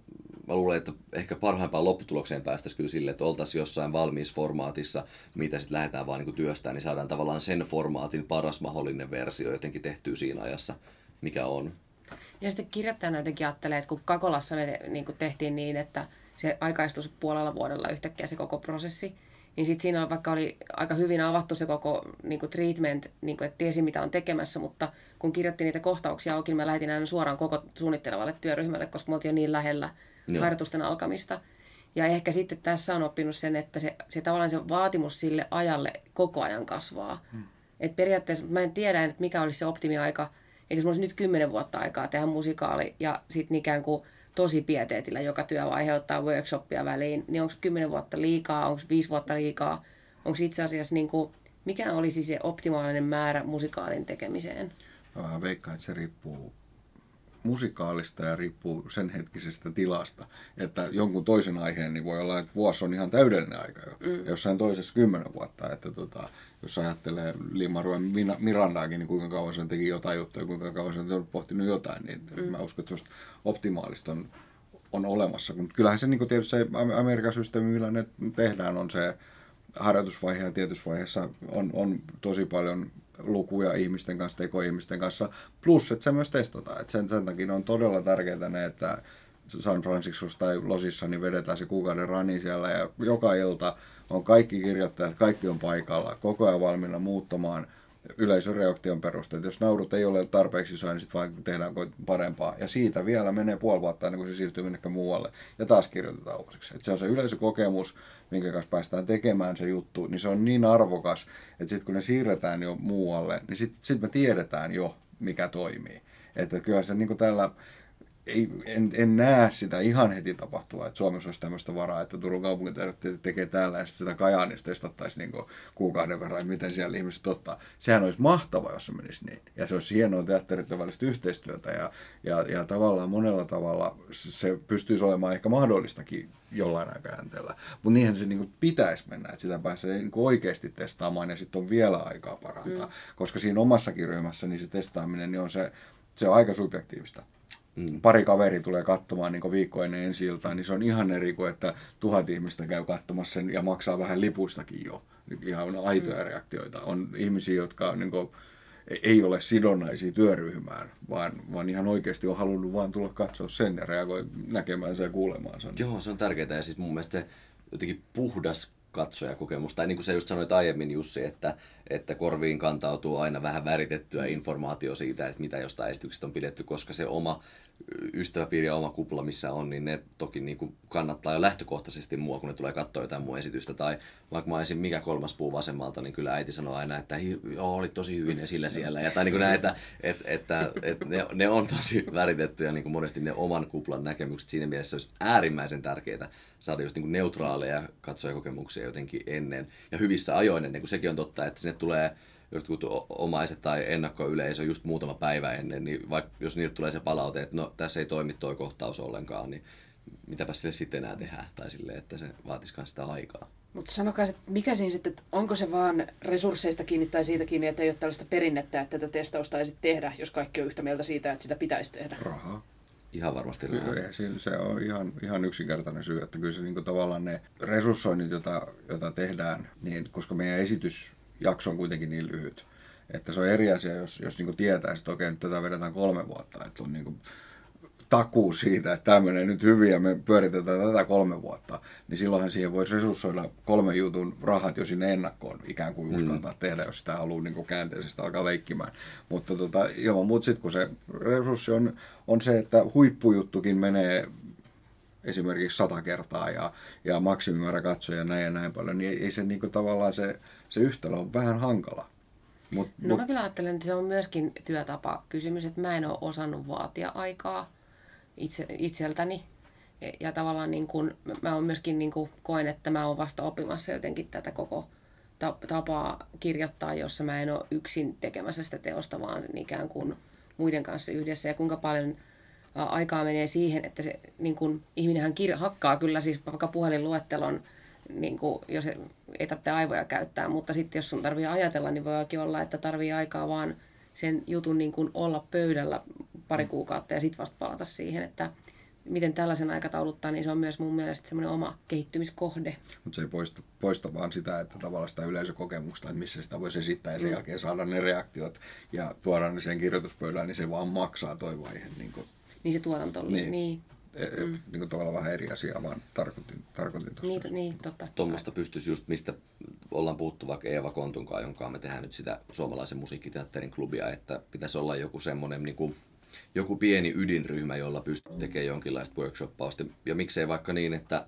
mä luulen, että ehkä parhaimpaan lopputulokseen päästäisiin kyllä sille, että oltaisiin jossain valmiissa formaatissa, mitä sitten lähdetään vaan niin työstään, niin saadaan tavallaan sen formaatin paras mahdollinen versio jotenkin tehtyä siinä ajassa, mikä on. Ja sitten kirjoittajana jotenkin ajattelee, että kun Kakolassa me niin kuin tehtiin niin, että se aikaistui puolella vuodella yhtäkkiä se koko prosessi, niin sitten siinä vaikka oli aika hyvin avattu se koko niin kuin treatment, niin kuin, että tiesi mitä on tekemässä, mutta kun kirjoitti niitä kohtauksia auki, niin mä lähetin aina suoraan koko suunnittelevalle työryhmälle, koska me oltiin jo niin lähellä Joo. harjoitusten alkamista. Ja ehkä sitten tässä on oppinut sen, että se, se tavallaan se vaatimus sille ajalle koko ajan kasvaa. Hmm. Et periaatteessa mä en tiedä, että mikä olisi se optimiaika, että jos mulla olisi nyt kymmenen vuotta aikaa tehdä musikaali ja sitten ikään kuin tosi pieteetillä joka työvaihe ottaa workshoppia väliin, niin onko kymmenen vuotta liikaa, onko viisi vuotta liikaa, onko itse asiassa niin kuin, mikä olisi se optimaalinen määrä musikaalin tekemiseen? Mä veikkaan, että se riippuu musikaalista ja riippuu sen hetkisestä tilasta. Että jonkun toisen aiheen niin voi olla, että vuosi on ihan täydellinen aika jo. Mm. jossain toisessa kymmenen vuotta. Että tota, jos ajattelee Limaruen Mirandaakin, niin kuinka kauan sen teki jotain juttuja, kuinka kauan sen on pohtinut jotain, niin mm. mä uskon, että optimaalista on, on olemassa. Mutta kyllähän se niin tietysti se Amerikan systeemi, millä ne tehdään, on se harjoitusvaihe ja tietyssä vaiheessa on, on tosi paljon lukuja ihmisten kanssa, tekoihmisten kanssa, plus että se myös testataan. Et sen, sen takia on todella tärkeää ne, että San Franciscossa tai Losissa niin vedetään se kuukauden rani siellä ja joka ilta on kaikki kirjoittajat, kaikki on paikalla, koko ajan valmiina muuttamaan yleisöreaktion perusteella. Jos naurut ei ole tarpeeksi isoja, niin sitten vaan tehdään parempaa. Ja siitä vielä menee puoli vuotta ennen kuin se siirtyy minnekään muualle. Ja taas kirjoitetaan uusiksi. Et se on se yleisökokemus, minkä kanssa päästään tekemään se juttu, niin se on niin arvokas, että sitten kun ne siirretään jo muualle, niin sitten sit me tiedetään jo, mikä toimii. Että kyllä se niin kuin tällä ei, en, en näe sitä ihan heti tapahtuvaa, että Suomessa olisi tämmöistä varaa, että Turun kaupunki tekee täällä ja sitä Kajaanista testattaisiin niin kuukauden verran, miten siellä ihmiset ottaa. Sehän olisi mahtava, jos se menisi niin. Ja se olisi hienoa teatterit välistä yhteistyötä ja, ja, ja tavallaan monella tavalla se pystyisi olemaan ehkä mahdollistakin jollain aikajänteellä. Mutta niinhän se niin pitäisi mennä, että sitä pääsee niin oikeasti testaamaan ja sitten on vielä aikaa parantaa. Mm. Koska siinä omassakin ryhmässä niin se testaaminen niin on se, se on aika subjektiivista mm. pari kaveri tulee katsomaan niin viikko ennen ensi iltaa, niin se on ihan eri kuin, että tuhat ihmistä käy katsomassa sen ja maksaa vähän lipustakin jo. Ihan aitoja mm. reaktioita. On ihmisiä, jotka niin kuin, ei ole sidonnaisia työryhmään, vaan, vaan ihan oikeasti on halunnut vaan tulla katsoa sen ja reagoi näkemään sen ja kuulemaan sen. Joo, se on tärkeää ja siis mun mielestä se jotenkin puhdas katsojakokemus. Tai niin kuin sä just sanoit aiemmin Jussi, että, että korviin kantautuu aina vähän väritettyä informaatio siitä, että mitä jostain esityksestä on pidetty, koska se oma ystäväpiiri ja oma kupla, missä on, niin ne toki niin kuin kannattaa jo lähtökohtaisesti mua, kun ne tulee katsoa jotain mun esitystä. Tai vaikka mä olisin mikä kolmas puu vasemmalta, niin kyllä äiti sanoo aina, että joo, oli tosi hyvin esillä siellä. Ja, tai niin kuin näitä, että, että, että ne, ne, on tosi väritettyjä niin kuin monesti ne oman kuplan näkemykset. Siinä mielessä olisi äärimmäisen tärkeää saada just niin kuin neutraaleja katsojakokemuksia jotenkin ennen. Ja hyvissä ajoin ennen, kun sekin on totta, että sinne tulee jotkut omaiset tai ennakkoyleisö just muutama päivä ennen, niin vaikka jos niiltä tulee se palaute, että no tässä ei toimi tuo kohtaus ollenkaan, niin mitäpä sille sitten enää tehdään, tai sille, että se vaatiskaan sitä aikaa. Mutta sanokaa, että mikä siinä sitten, että onko se vaan resursseista kiinni tai siitä kiinni, että ei ole tällaista perinnettä, että tätä testausta ei sitten tehdä, jos kaikki on yhtä mieltä siitä, että sitä pitäisi tehdä? Rahaa. Ihan varmasti rahaa. Se on ihan, ihan yksinkertainen syy, että kyllä se niin tavallaan ne resurssoinnit, joita, joita tehdään, niin koska meidän esitys jakso on kuitenkin niin lyhyt. Että se on eri asia, jos, jos niin tietää, että okei, nyt tätä vedetään kolme vuotta, että on niin takuu siitä, että tämä menee nyt hyvin ja me pyöritetään tätä kolme vuotta, niin silloinhan siihen voisi resurssoida kolme jutun rahat jo sinne ennakkoon ikään kuin mm. uskaltaa mm. tehdä, jos sitä haluaa niin käänteisesti alkaa leikkimään. Mutta tota, ilman muuta sitten, kun se resurssi on, on se, että huippujuttukin menee esimerkiksi sata kertaa ja, ja maksimimäärä katsoja näin ja näin paljon, niin ei, ei se niin kuin, tavallaan se, se yhtälö on vähän hankala. Mut, no mut... mä kyllä ajattelen, että se on myöskin työtapa kysymys, että mä en ole osannut vaatia aikaa itse, itseltäni. Ja, ja tavallaan niin kun, mä oon myöskin niin kun, koen, että mä oon vasta oppimassa jotenkin tätä koko tapaa kirjoittaa, jossa mä en ole yksin tekemässä sitä teosta, vaan ikään kuin muiden kanssa yhdessä. Ja kuinka paljon aikaa menee siihen, että se niin kun, ihminenhän kir- hakkaa kyllä siis vaikka puhelinluettelon, niin kun, jos ei tarvitse aivoja käyttää, mutta sitten jos sun tarvii ajatella, niin voi olla, että tarvii aikaa vaan sen jutun niin kun olla pöydällä pari kuukautta ja sitten vasta palata siihen, että miten tällaisen aikatauluttaa, niin se on myös mun mielestä semmoinen oma kehittymiskohde. Mutta se ei poista, poista vaan sitä, että tavallaan sitä yleisökokemusta, että missä sitä voisi esittää ja sen mm. jälkeen saada ne reaktiot ja tuoda ne sen kirjoituspöydään, niin se vaan maksaa toi vaihe. Niin kuin niin se tuotanto niin. niin. Mm. niin kuin tavallaan vähän eri asia, vaan tarkoitin, tarkoitin tuossa. Niin, niin, totta. Tuommoista pystyisi just, mistä ollaan puhuttu vaikka Eeva Kontunkaan, jonka me tehdään nyt sitä suomalaisen musiikkiteatterin klubia, että pitäisi olla joku semmoinen niin kuin, joku pieni ydinryhmä, jolla pystyy tekemään jonkinlaista workshoppausta. Ja miksei vaikka niin, että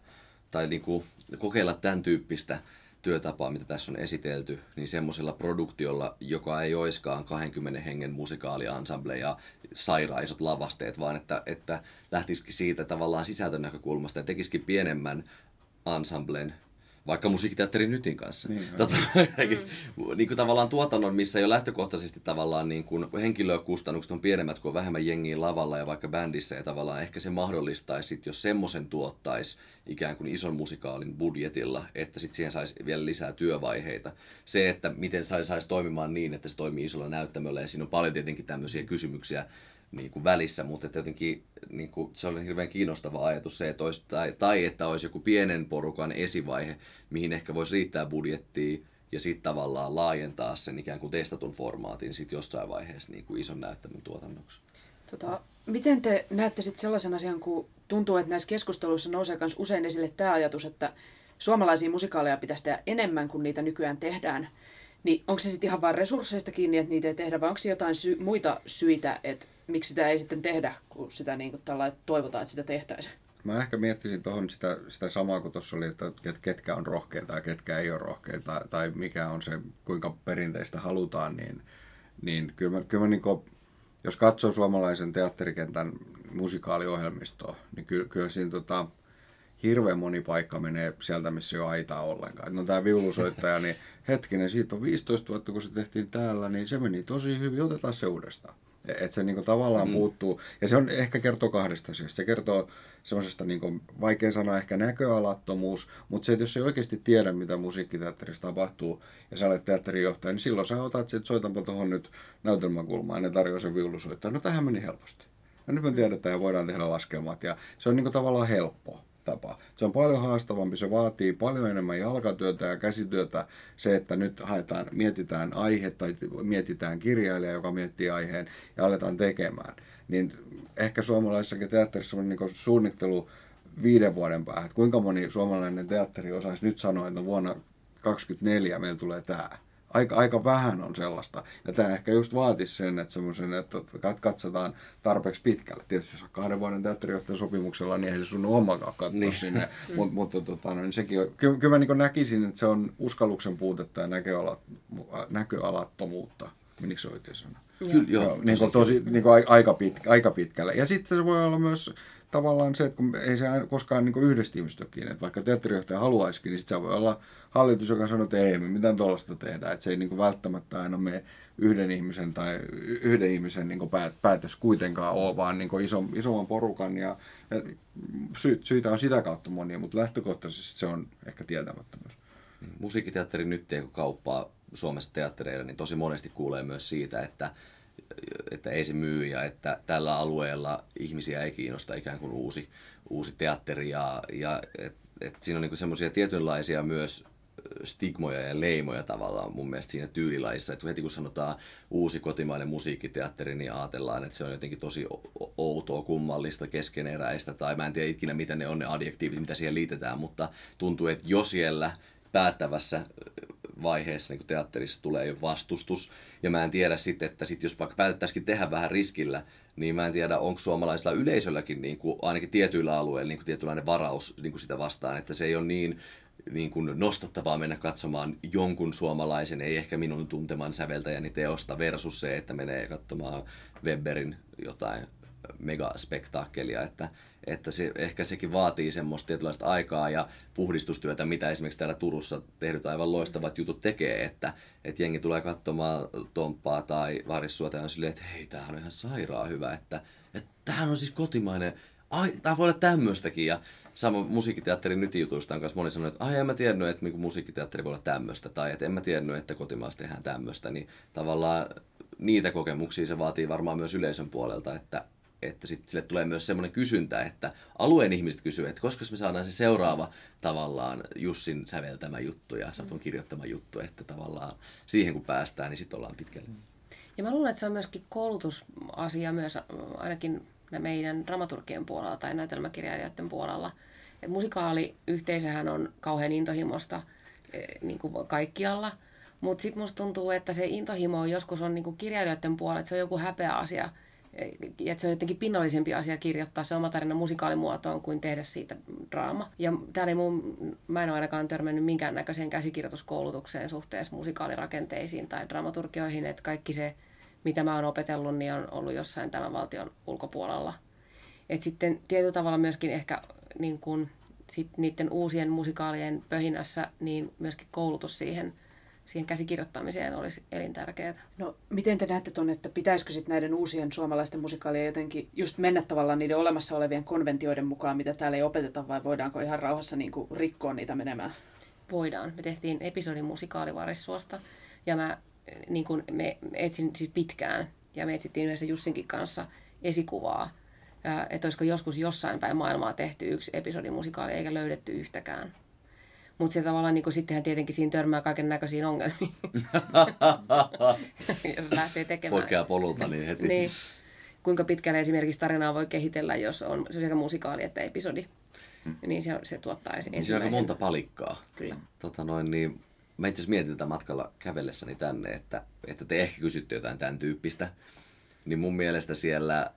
tai niin kuin, kokeilla tämän tyyppistä työtapaa, mitä tässä on esitelty, niin semmoisella produktiolla, joka ei oiskaan 20 hengen musikaaliansamble ja sairaisot lavasteet, vaan että, että lähtisikin siitä tavallaan sisältön näkökulmasta ja tekisikin pienemmän ensemblen, vaikka musiikkiteatterin Nytin kanssa. Niin, tota, mm. niin kuin tavallaan tuotannon, missä jo lähtökohtaisesti tavallaan niin kuin henkilökustannukset on pienemmät kuin vähemmän jengiä lavalla ja vaikka bändissä ja tavallaan ehkä se mahdollistaisi sit, jos semmoisen tuottaisi ikään kuin ison musikaalin budjetilla, että sitten siihen saisi vielä lisää työvaiheita. Se, että miten saisi sais toimimaan niin, että se toimii isolla näyttämöllä ja siinä on paljon tietenkin tämmöisiä kysymyksiä, niin kuin välissä, mutta että jotenkin niin kuin, se oli hirveän kiinnostava ajatus se, että olisi, tai, tai että olisi joku pienen porukan esivaihe, mihin ehkä voisi riittää budjettia ja sitten tavallaan laajentaa sen ikään kuin testatun formaatin sitten jossain vaiheessa niin kuin ison näyttämön tuotannoksi. Tota, miten te näette sitten sellaisen asian, kun tuntuu, että näissä keskusteluissa nousee myös usein esille tämä ajatus, että suomalaisia musikaaleja pitäisi tehdä enemmän kuin niitä nykyään tehdään, Niin onko se sitten ihan vain resursseista kiinni, että niitä ei tehdä, vai onko jotain sy- muita syitä, että miksi sitä ei sitten tehdä, kun sitä niin kuin tällä toivotaan, että sitä tehtäisiin? Mä ehkä miettisin tuohon sitä, sitä samaa kuin tuossa oli, että ket- ketkä on rohkeita ja ketkä ei ole rohkeita, tai mikä on se, kuinka perinteistä halutaan, niin, niin kyllä mä, kyllä mä niin kuin, jos katsoo suomalaisen teatterikentän musikaaliohjelmistoa, niin kyllä, kyllä siinä tota, hirveän moni paikka menee sieltä, missä ei ole aitaa ollenkaan. No tämä viulusoittaja, niin hetkinen, siitä on 15 vuotta, kun se tehtiin täällä, niin se meni tosi hyvin, otetaan se uudestaan. Että se niinku tavallaan mm. puuttuu, ja se on ehkä kertoo kahdesta asiasta. Se kertoo semmoisesta, niinku, vaikea sanoa ehkä näköalattomuus, mutta se, että jos ei oikeasti tiedä, mitä musiikkiteatterissa tapahtuu, ja sä olet teatterijohtaja, niin silloin sä otat, että soitanpa tuohon nyt näytelmäkulmaan, ja ne tarjoaa sen viulusoittajan. No tähän meni helposti. Ja nyt me tiedetään ja voidaan tehdä laskelmat, ja se on niinku tavallaan helppoa tapa. Se on paljon haastavampi, se vaatii paljon enemmän jalkatyötä ja käsityötä. Se, että nyt haetaan, mietitään aihe tai mietitään kirjailija, joka miettii aiheen ja aletaan tekemään. Niin ehkä suomalaisessakin teatterissa on niin suunnittelu viiden vuoden päähän, kuinka moni suomalainen teatteri osaisi nyt sanoa, että vuonna 2024 meillä tulee tämä aika, aika vähän on sellaista. Ja tämä ehkä just vaatisi sen, että, semmoisen, että katsotaan tarpeeksi pitkälle. Tietysti jos on kahden vuoden teatterijohtajan sopimuksella, niin eihän se sun omakaan katsoa niin. sinne. Mut, mutta tota, no, niin sekin on, kyllä, kyllä mä niin näkisin, että se on uskalluksen puutetta ja näköalat, näköalattomuutta. Menikö se oikein sana? Kyllä, joo. joo niin kuin tosi, niin kuin aika, pitkä, aika pitkälle. Ja sitten se voi olla myös tavallaan se, että kun ei se koskaan niin yhdestä ihmistä kiinni. Että vaikka teatterijohtaja haluaisikin, niin sitten voi olla hallitus, joka sanoo, että ei me mitään tuollaista tehdä. Että se ei niin kuin välttämättä aina mene yhden ihmisen tai yhden ihmisen niin kuin päätös kuitenkaan ole, vaan niin kuin iso, isomman porukan. Ja, ja sy, syitä on sitä kautta monia, mutta lähtökohtaisesti se on ehkä tietämättömyys. Musiikkiteatteri nyt ei kauppaa Suomessa teattereilla, niin tosi monesti kuulee myös siitä, että että ei se myy ja että tällä alueella ihmisiä ei kiinnosta ikään kuin uusi, uusi teatteri ja, ja että et siinä on niinku semmoisia tietynlaisia myös stigmoja ja leimoja tavallaan mun mielestä siinä tyylilajissa. Että heti kun sanotaan uusi kotimainen musiikkiteatteri, niin ajatellaan, että se on jotenkin tosi outoa, kummallista, keskeneräistä, tai mä en tiedä ikinä, mitä ne on ne adjektiivit, mitä siihen liitetään, mutta tuntuu, että jo siellä päättävässä vaiheessa niin teatterissa tulee jo vastustus. Ja mä en tiedä sitten, että sit jos vaikka päätettäisikin tehdä vähän riskillä, niin mä en tiedä, onko suomalaisilla yleisölläkin niin kuin, ainakin tietyillä alueilla niin kuin tietynlainen varaus niin kuin sitä vastaan, että se ei ole niin niin kuin nostattavaa mennä katsomaan jonkun suomalaisen, ei ehkä minun tunteman säveltäjäni teosta versus se, että menee katsomaan Weberin jotain megaspektaakkelia, että, että se, ehkä sekin vaatii semmoista tietynlaista aikaa ja puhdistustyötä, mitä esimerkiksi täällä Turussa tehdyt aivan loistavat jutut tekee, että, että jengi tulee katsomaan Tomppaa tai Varissua ja on silleen, että hei, tämähän on ihan sairaan hyvä, että, että tämähän on siis kotimainen, ai, tämä voi olla tämmöistäkin. Ja sama musiikkiteatterin nyt jutuista on kanssa moni sanoi, että ai en mä tiennyt, että niinku musiikkiteatteri voi olla tämmöistä tai että en mä tiennyt, että kotimaassa tehdään tämmöistä, niin tavallaan niitä kokemuksia se vaatii varmaan myös yleisön puolelta, että, että sitten sille tulee myös semmoinen kysyntä, että alueen ihmiset kysyvät, että koska me saadaan se seuraava tavallaan Jussin säveltämä juttu ja Satun kirjoittama juttu, että tavallaan siihen kun päästään, niin sitten ollaan pitkälle. Ja mä luulen, että se on myöskin koulutusasia myös ainakin meidän dramaturgien puolella tai näytelmäkirjailijoiden puolella. Et musikaaliyhteisöhän on kauhean intohimosta e, niin kuin kaikkialla, mutta sitten musta tuntuu, että se intohimo joskus on niin kuin kirjailijoiden puolella, että se on joku häpeä asia – että se on jotenkin pinnallisempi asia kirjoittaa se oma tarina musikaalimuotoon kuin tehdä siitä draama. Ja täällä ei mun, mä en ole ainakaan törmännyt minkäännäköiseen käsikirjoituskoulutukseen suhteessa musikaalirakenteisiin tai dramaturgioihin, että kaikki se, mitä mä oon opetellut, niin on ollut jossain tämän valtion ulkopuolella. Et sitten tietyllä tavalla myöskin ehkä niin kun, sit niiden uusien musikaalien pöhinässä, niin myöskin koulutus siihen – siihen käsikirjoittamiseen olisi elintärkeää. No, miten te näette tuon, että pitäisikö sitten näiden uusien suomalaisten musikaalien jotenkin just mennä tavallaan niiden olemassa olevien konventioiden mukaan, mitä täällä ei opeteta, vai voidaanko ihan rauhassa niin kuin rikkoa niitä menemään? Voidaan. Me tehtiin episodin musikaalivarissuosta, ja mä niin kuin me etsin siis pitkään, ja me etsittiin yhdessä Jussinkin kanssa esikuvaa, että olisiko joskus jossain päin maailmaa tehty yksi episodin musikaali, eikä löydetty yhtäkään. Mutta se tavallaan niin sittenhän tietenkin siinä törmää kaiken näköisiin ongelmiin. jos lähtee tekemään. Poikkeaa polulta niin heti. niin. Kuinka pitkälle esimerkiksi tarinaa voi kehitellä, jos on sekä musikaali että episodi. Hmm. Niin se, se tuottaa ensin. Siinä on aika monta palikkaa. Kyllä. Tota noin, niin, mä itse mietin tätä matkalla kävellessäni tänne, että, että te ehkä kysytte jotain tämän tyyppistä. Niin mun mielestä siellä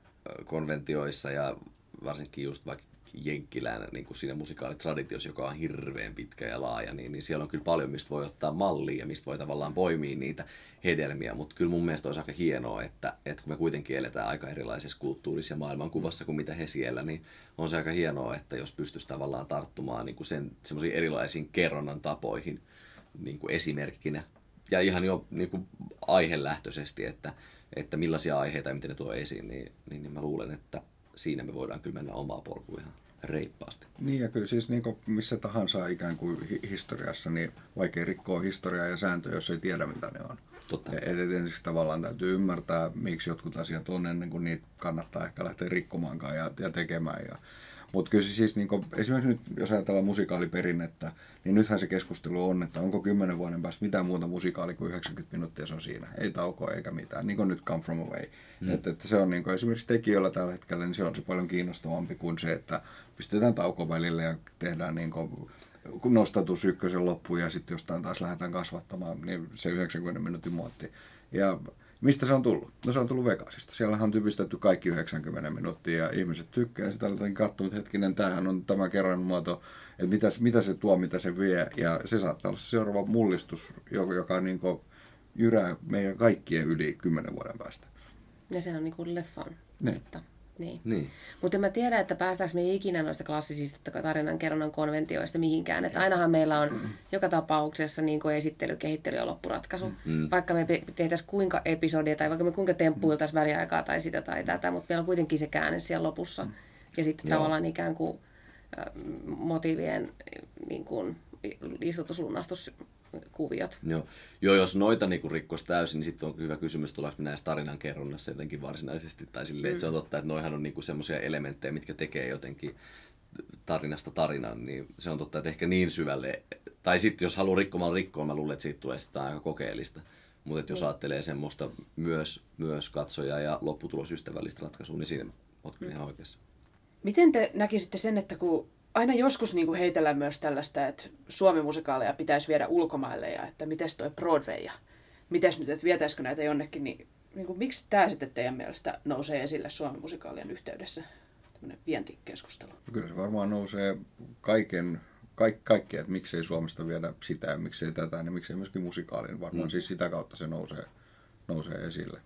konventioissa ja varsinkin just vaikka Jenkkilään niin kuin siinä musikaalitraditiossa, joka on hirveän pitkä ja laaja, niin, niin siellä on kyllä paljon, mistä voi ottaa mallia ja mistä voi tavallaan poimia niitä hedelmiä. Mutta kyllä mun mielestä olisi aika hienoa, että, että kun me kuitenkin eletään aika erilaisessa kulttuurissa ja maailmankuvassa kuin mitä he siellä, niin on se aika hienoa, että jos pystyisi tavallaan tarttumaan niin kuin sen, semmoisiin erilaisiin kerronnan tapoihin niin kuin esimerkkinä. Ja ihan jo niin kuin aihelähtöisesti, että, että millaisia aiheita ja miten ne tuo esiin, niin, niin, niin mä luulen, että siinä me voidaan kyllä mennä omaa polkua ihan reippaasti. Niin ja kyllä siis niin missä tahansa ikään kuin hi- historiassa, niin vaikea rikkoa historiaa ja sääntöjä, jos ei tiedä mitä ne on. Totta. Et, et ensiksi tavallaan täytyy ymmärtää, miksi jotkut asiat on ennen kuin niitä kannattaa ehkä lähteä rikkomaankaan ja, ja tekemään. Ja, mutta kyllä siis, niin kuin, esimerkiksi nyt, jos ajatellaan musikaaliperinnettä, niin nythän se keskustelu on, että onko kymmenen vuoden päästä mitään muuta musikaali kuin 90 minuuttia se on siinä. Ei taukoa eikä mitään, niin kuin nyt Come From Away. Mm. Että, että se on niin kuin, esimerkiksi tekijöillä tällä hetkellä, niin se on se paljon kiinnostavampi kuin se, että pistetään tauko välille ja tehdään niin kun nostatus ykkösen loppuun ja sitten jostain taas lähdetään kasvattamaan, niin se 90 minuutin muotti. Ja mistä se on tullut? No se on tullut Vegasista. Siellähän on typistetty kaikki 90 minuuttia ja ihmiset tykkää sitä. Olen katsonut hetkinen, tämähän on tämä kerran muoto, että mitä, mitä se tuo, mitä se vie. Ja se saattaa olla se seuraava mullistus, joka, joka niin jyrää meidän kaikkien yli 10 vuoden päästä. Ja se on niin kuin leffan. Niin. Että, niin. Niin. Mutta en mä tiedä, että päästäänkö me ikinä noista klassisista tarinankerronnan konventioista mihinkään. Että ainahan meillä on joka tapauksessa niin kuin esittely, kehittely ja loppuratkaisu. Mm. Vaikka me tehtäisiin kuinka episodia tai vaikka me kuinka temppuiltaisiin väliaikaa tai sitä tai tätä, mutta meillä on kuitenkin se käänne siellä lopussa. Ja sitten Joo. tavallaan ikään kuin motiivien niin kuin, istutuslunastuskuviot. Joo. Joo, jos noita niinku rikkoisi täysin, niin sitten on hyvä kysymys, tuleeko näissä tarinan kerronnassa jotenkin varsinaisesti. Tai silleen, että se on totta, että noihan on niinku semmoisia elementtejä, mitkä tekee jotenkin tarinasta tarinan, niin se on totta, että ehkä niin syvälle, tai sitten jos haluaa rikkomaan rikkoa, mä luulen, että siitä tulee sitä aika kokeellista. Mutta jos ajattelee semmoista myös, myös katsoja ja lopputulosystävällistä ratkaisua, niin siinä oot kyllä ihan oikeassa. Miten te näkisitte sen, että kun aina joskus niin kuin heitellään myös tällaista, että Suomi-musikaaleja pitäisi viedä ulkomaille ja että miten toi Broadway ja mites nyt, että vietäisikö näitä jonnekin, niin, niin kuin, miksi tämä sitten teidän mielestä nousee esille Suomi-musikaalien yhteydessä? Tämmöinen vientikeskustelu. Kyllä se varmaan nousee kaiken, kaik, kaikkea, että miksei Suomesta viedä sitä ja miksei tätä, niin miksei myöskin musikaalin. Varmaan mm. siis sitä kautta se nousee, nousee esille.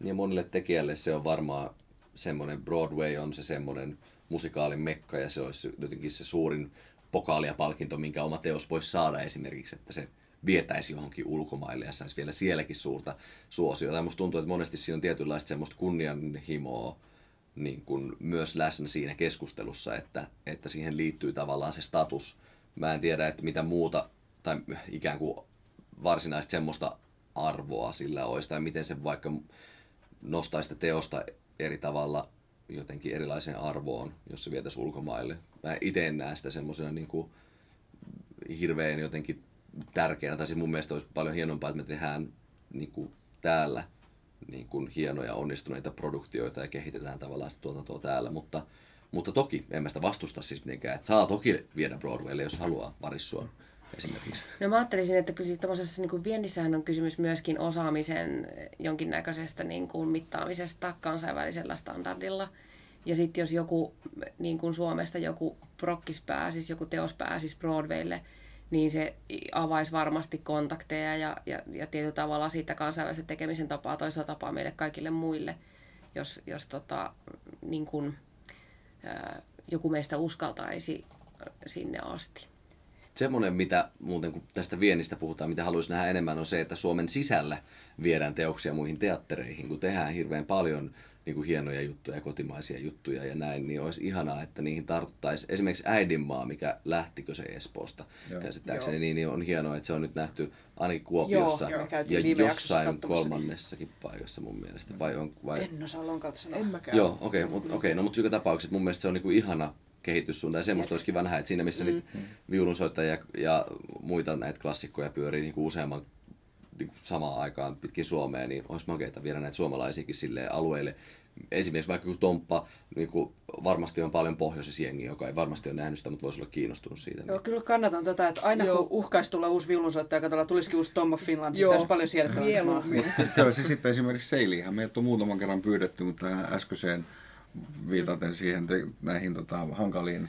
Ja monille tekijälle se on varmaan semmoinen, Broadway on se semmoinen musikaalin mekka ja se olisi jotenkin se suurin pokaali ja palkinto, minkä oma teos voisi saada esimerkiksi, että se vietäisi johonkin ulkomaille ja saisi vielä sielläkin suurta suosiota. Ja musta tuntuu, että monesti siinä on tietynlaista semmoista kunnianhimoa niin kuin myös läsnä siinä keskustelussa, että, että siihen liittyy tavallaan se status. Mä en tiedä, että mitä muuta tai ikään kuin varsinaista semmoista arvoa sillä olisi, tai miten se vaikka nostaisi sitä teosta eri tavalla jotenkin erilaiseen arvoon, jos se vietäisi ulkomaille. Mä itse en näe sitä semmoisena niin kuin hirveän jotenkin tärkeänä, tai siis mun mielestä olisi paljon hienompaa, että me tehdään niin kuin täällä niin kuin hienoja onnistuneita produktioita ja kehitetään tavallaan sitä tuotantoa täällä, mutta, mutta toki en mä sitä vastusta siis mitenkään, että saa toki viedä Broadwaylle, jos haluaa varissua esimerkiksi. No mä ajattelisin, että kyllä tuollaisessa niin viennissähän on kysymys myöskin osaamisen jonkinnäköisestä niin kuin mittaamisesta kansainvälisellä standardilla. Ja sitten jos joku niin kuin Suomesta joku prokkis pääsisi, joku teos pääsisi Broadwaylle, niin se avaisi varmasti kontakteja ja, ja, ja tietyllä tavalla siitä kansainvälisen tekemisen tapaa toisella tapaa meille kaikille muille, jos, jos tota, niin kuin, ää, joku meistä uskaltaisi sinne asti. Semmoinen, mitä muuten kun tästä viennistä puhutaan, mitä haluaisin nähdä enemmän, on se, että Suomen sisällä viedään teoksia muihin teattereihin, kun tehdään hirveän paljon niin kuin hienoja juttuja, kotimaisia juttuja ja näin, niin olisi ihanaa, että niihin tartuttaisiin. Esimerkiksi Äidinmaa, mikä lähtikö se Espoosta, Joo. käsittääkseni, niin, niin on hienoa, että se on nyt nähty ainakin Kuopiossa Joo, ja jossain katsomassa, niin- kolmannessakin paikassa mun mielestä. Vai on, vai... En osaa lonkalta sanoa. En mäkään. Joo, okei, okay, mut, okay, no mutta joka tapauksessa mun mielestä se on niinku ihana kehityssuunta ja semmoista olisi kiva nähdä, että siinä missä mm. nyt viulunsoittajia ja muita näitä klassikkoja pyörii niinku useamman niin samaan aikaan pitkin Suomea, niin olisi makeita viedä näitä suomalaisiakin sille alueille, esimerkiksi vaikka kun Tomppa, niin kuin varmasti on paljon pohjoisessa jengiä, joka ei varmasti ole nähnyt sitä, mutta voisi olla kiinnostunut siitä. Joo, Niin. kyllä kannatan tota, että aina Joo. kun uhkaisi tulla uusi viulunsoittaja, katsotaan, tulisikin uusi Tom of Finland, niin Joo. olisi paljon siedettävää. Mieluummin. Kyllä se sitten esimerkiksi Seilihän meiltä on muutaman kerran pyydetty, mutta tähän äskeiseen viitaten siihen te, näihin tota, hankaliin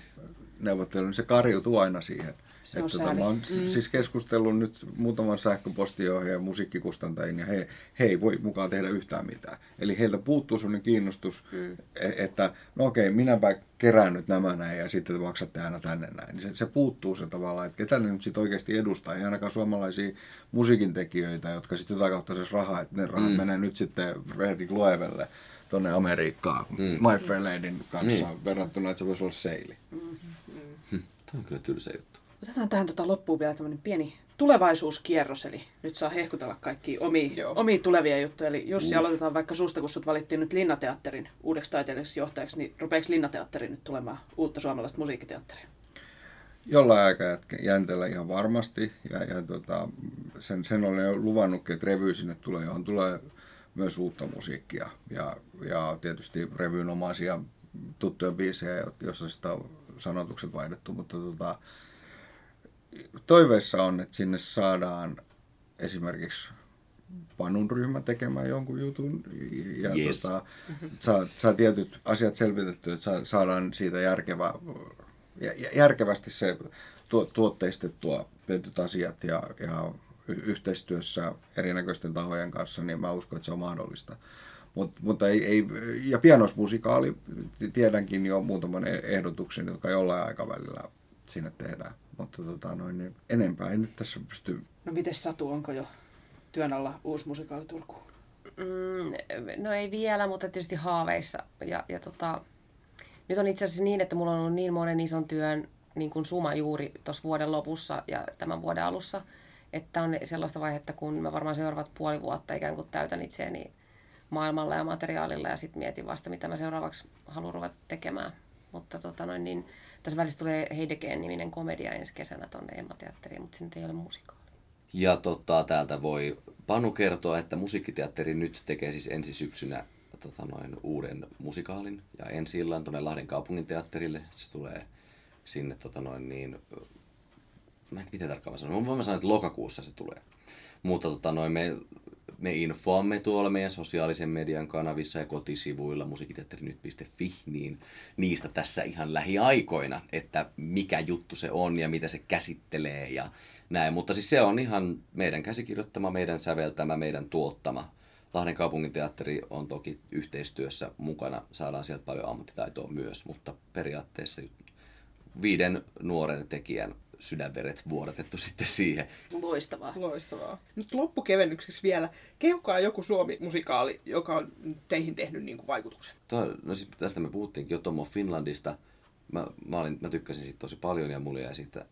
neuvotteluihin, niin se karjutuu aina siihen. Se on että tota, mä oon mm. siis keskustellut nyt muutaman sähköpostiohjaajan ja musiikkikustantajin ja he, he ei voi mukaan tehdä yhtään mitään. Eli heiltä puuttuu sellainen kiinnostus, mm. että no okei, minäpä kerään nyt nämä näin ja sitten te maksatte aina tänne näin. Niin se, se puuttuu se tavallaan, että ketä ne nyt sitten oikeasti edustaa. Ei ainakaan suomalaisia musiikintekijöitä, jotka sitten jotain kautta saisi rahaa, että ne rahat mm. menee nyt sitten Fredrik Loevelle tuonne Amerikkaan mm. My Fair Ladyn kanssa mm. verrattuna, että se voisi olla seili. Tämä on kyllä tylsä juttu. Otetaan tähän tota loppuun vielä tämmöinen pieni tulevaisuuskierros, eli nyt saa hehkutella kaikki omia, Joo. omia tulevia juttuja. Eli Jussi, aloitetaan vaikka susta, kun sut valittiin nyt Linnateatterin uudeksi taiteelliseksi johtajaksi, niin rupeeko Linnateatteri nyt tulemaan uutta suomalaista musiikkiteatteria? Jollain aikajänteellä ihan varmasti. Ja, ja tota, sen, sen olen jo luvannutkin, että revy sinne tulee, johon tulee myös uutta musiikkia. Ja, ja tietysti revyyn omaisia tuttuja biisejä, joissa sitä on sanotukset vaihdettu. Mutta tota, toiveissa on, että sinne saadaan esimerkiksi Panun ryhmä tekemään jonkun jutun ja Yes. tota, saa, saa tietyt asiat selvitettyä, että saa, saadaan siitä järkevä, jä- jä- järkevästi se tuo, tuotteistettua tietyt asiat ja, ja yhteistyössä erinäköisten tahojen kanssa, niin mä uskon, että se on mahdollista. Mut, mutta ei, ei, ja pianosmusikaali, tiedänkin jo muutaman e- ehdotuksen, jotka jollain aikavälillä sinne tehdään. Mutta tota, noin, niin enempää ei nyt tässä pysty No miten Satu, onko jo työn alla uusi musikaali Turkuun? Mm, no ei vielä, mutta tietysti haaveissa. Ja, ja tota, nyt on itse asiassa niin, että mulla on ollut niin monen ison työn niin kuin suma juuri tuossa vuoden lopussa ja tämän vuoden alussa, että on sellaista vaihetta, kun mä varmaan seuraavat puoli vuotta ikään kuin täytän itseäni maailmalla ja materiaalilla ja sitten mietin vasta, mitä mä seuraavaksi haluan ruveta tekemään. Mutta tota noin, niin, tässä välissä tulee Heidegeen niminen komedia ensi kesänä tuonne Emma-teatteriin, mutta se nyt ei ole musikaali. Ja tota, täältä voi Panu kertoa, että musiikkiteatteri nyt tekee siis ensi syksynä tota, noin uuden musikaalin ja ensi illan tuonne Lahden kaupungin teatterille. Se tulee sinne tota, noin niin, mä en miten tarkkaan mä sanon, mä sanoa, että lokakuussa se tulee. Mutta tota, noin me, me infoamme tuolla meidän sosiaalisen median kanavissa ja kotisivuilla musiikkiteatterinyt.fi, niin niistä tässä ihan lähiaikoina, että mikä juttu se on ja mitä se käsittelee ja näin. Mutta siis se on ihan meidän käsikirjoittama, meidän säveltämä, meidän tuottama. Lahden kaupunginteatteri on toki yhteistyössä mukana, saadaan sieltä paljon ammattitaitoa myös, mutta periaatteessa viiden nuoren tekijän sydänveret vuodatettu sitten siihen. Loistavaa. Loistavaa. Nyt loppukevennykseksi vielä. Kehukaa joku Suomi-musikaali, joka on teihin tehnyt niin kuin vaikutuksen. Toi, no siis tästä me puhuttiinkin jo Tom of Finlandista. Mä, mä, olin, mä tykkäsin siitä tosi paljon ja mulla jäi siitä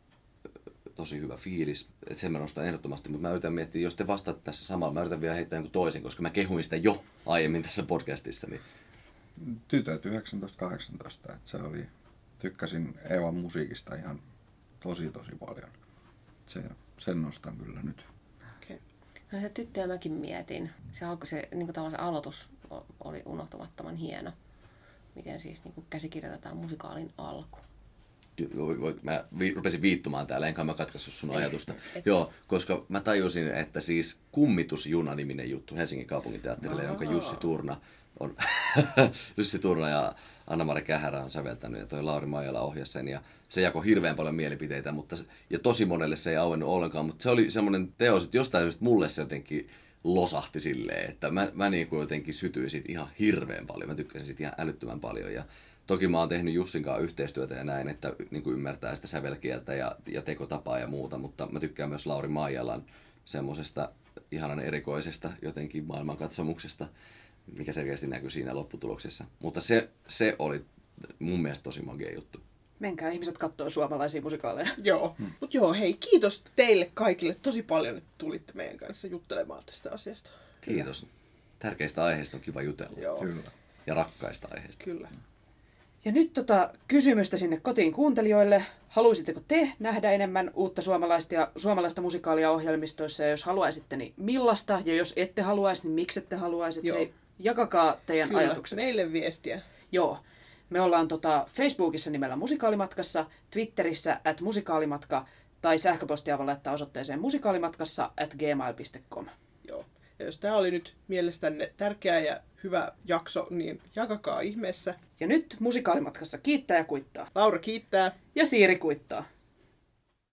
tosi hyvä fiilis. Et sen mä nostan ehdottomasti, mutta mä yritän miettiä, jos te vastaatte tässä samalla, mä yritän vielä heittää jonkun toisen, koska mä kehuin sitä jo aiemmin tässä podcastissa. Niin tytöt 1918, että se oli, tykkäsin Eevan musiikista ihan tosi tosi paljon. Se, sen nostan kyllä nyt. Okay. No se tyttöjä mäkin mietin. Se, alkoi, se, niin kuin tavallaan se aloitus oli unohtumattoman hieno. Miten siis niin kuin käsikirjoitetaan musikaalin alku. Mä vi, rupesin viittumaan täällä, enkä mä katkaissut sun ajatusta. Joo, koska mä tajusin, että siis Kummitusjuna-niminen juttu Helsingin kaupunginteatterille, jonka Jussi Turna on, Jussi Turna ja Anna-Mari Kähärä on säveltänyt ja toi Lauri Maijala ohjasi sen ja se jakoi hirveän paljon mielipiteitä, mutta ja tosi monelle se ei auennut ollenkaan, mutta se oli semmoinen teos, että jostain syystä mulle se jotenkin losahti silleen, että mä, mä niin kuin jotenkin sytyin siitä ihan hirveän paljon, mä tykkäsin siitä ihan älyttömän paljon ja Toki mä oon tehnyt Jussin kanssa yhteistyötä ja näin, että niin kuin ymmärtää sitä sävelkieltä ja, ja tekotapaa ja muuta, mutta mä tykkään myös Lauri Maijalan semmoisesta ihanan erikoisesta jotenkin maailmankatsomuksesta, mikä selkeästi näkyy siinä lopputuloksessa. Mutta se, se oli mun mielestä tosi magia juttu. Menkää ihmiset kattoo suomalaisia musikaaleja. Joo. Hmm. Mutta joo, hei, kiitos teille kaikille tosi paljon, että tulitte meidän kanssa juttelemaan tästä asiasta. Kiitos. Tärkeistä aiheista on kiva jutella. Joo, Kyllä. Ja rakkaista aiheista. kyllä. Ja nyt tota, kysymystä sinne kotiin kuuntelijoille. Haluaisitteko te nähdä enemmän uutta suomalaista, ja, suomalaista musikaalia ohjelmistoissa? Ja jos haluaisitte, niin millaista? Ja jos ette haluaisi, niin miksi ette haluaisi? Joo. Hei, Jakakaa teidän Kyllä, ajatukset. meille viestiä. Joo. Me ollaan tota Facebookissa nimellä Musikaalimatkassa, Twitterissä at musikaalimatka tai sähköpostia voi laittaa osoitteeseen musikaalimatkassa at gmail.com. Joo. Ja jos tämä oli nyt mielestänne tärkeä ja hyvä jakso, niin jakakaa ihmeessä. Ja nyt Musikaalimatkassa kiittää ja kuittaa. Laura kiittää. Ja Siiri kuittaa.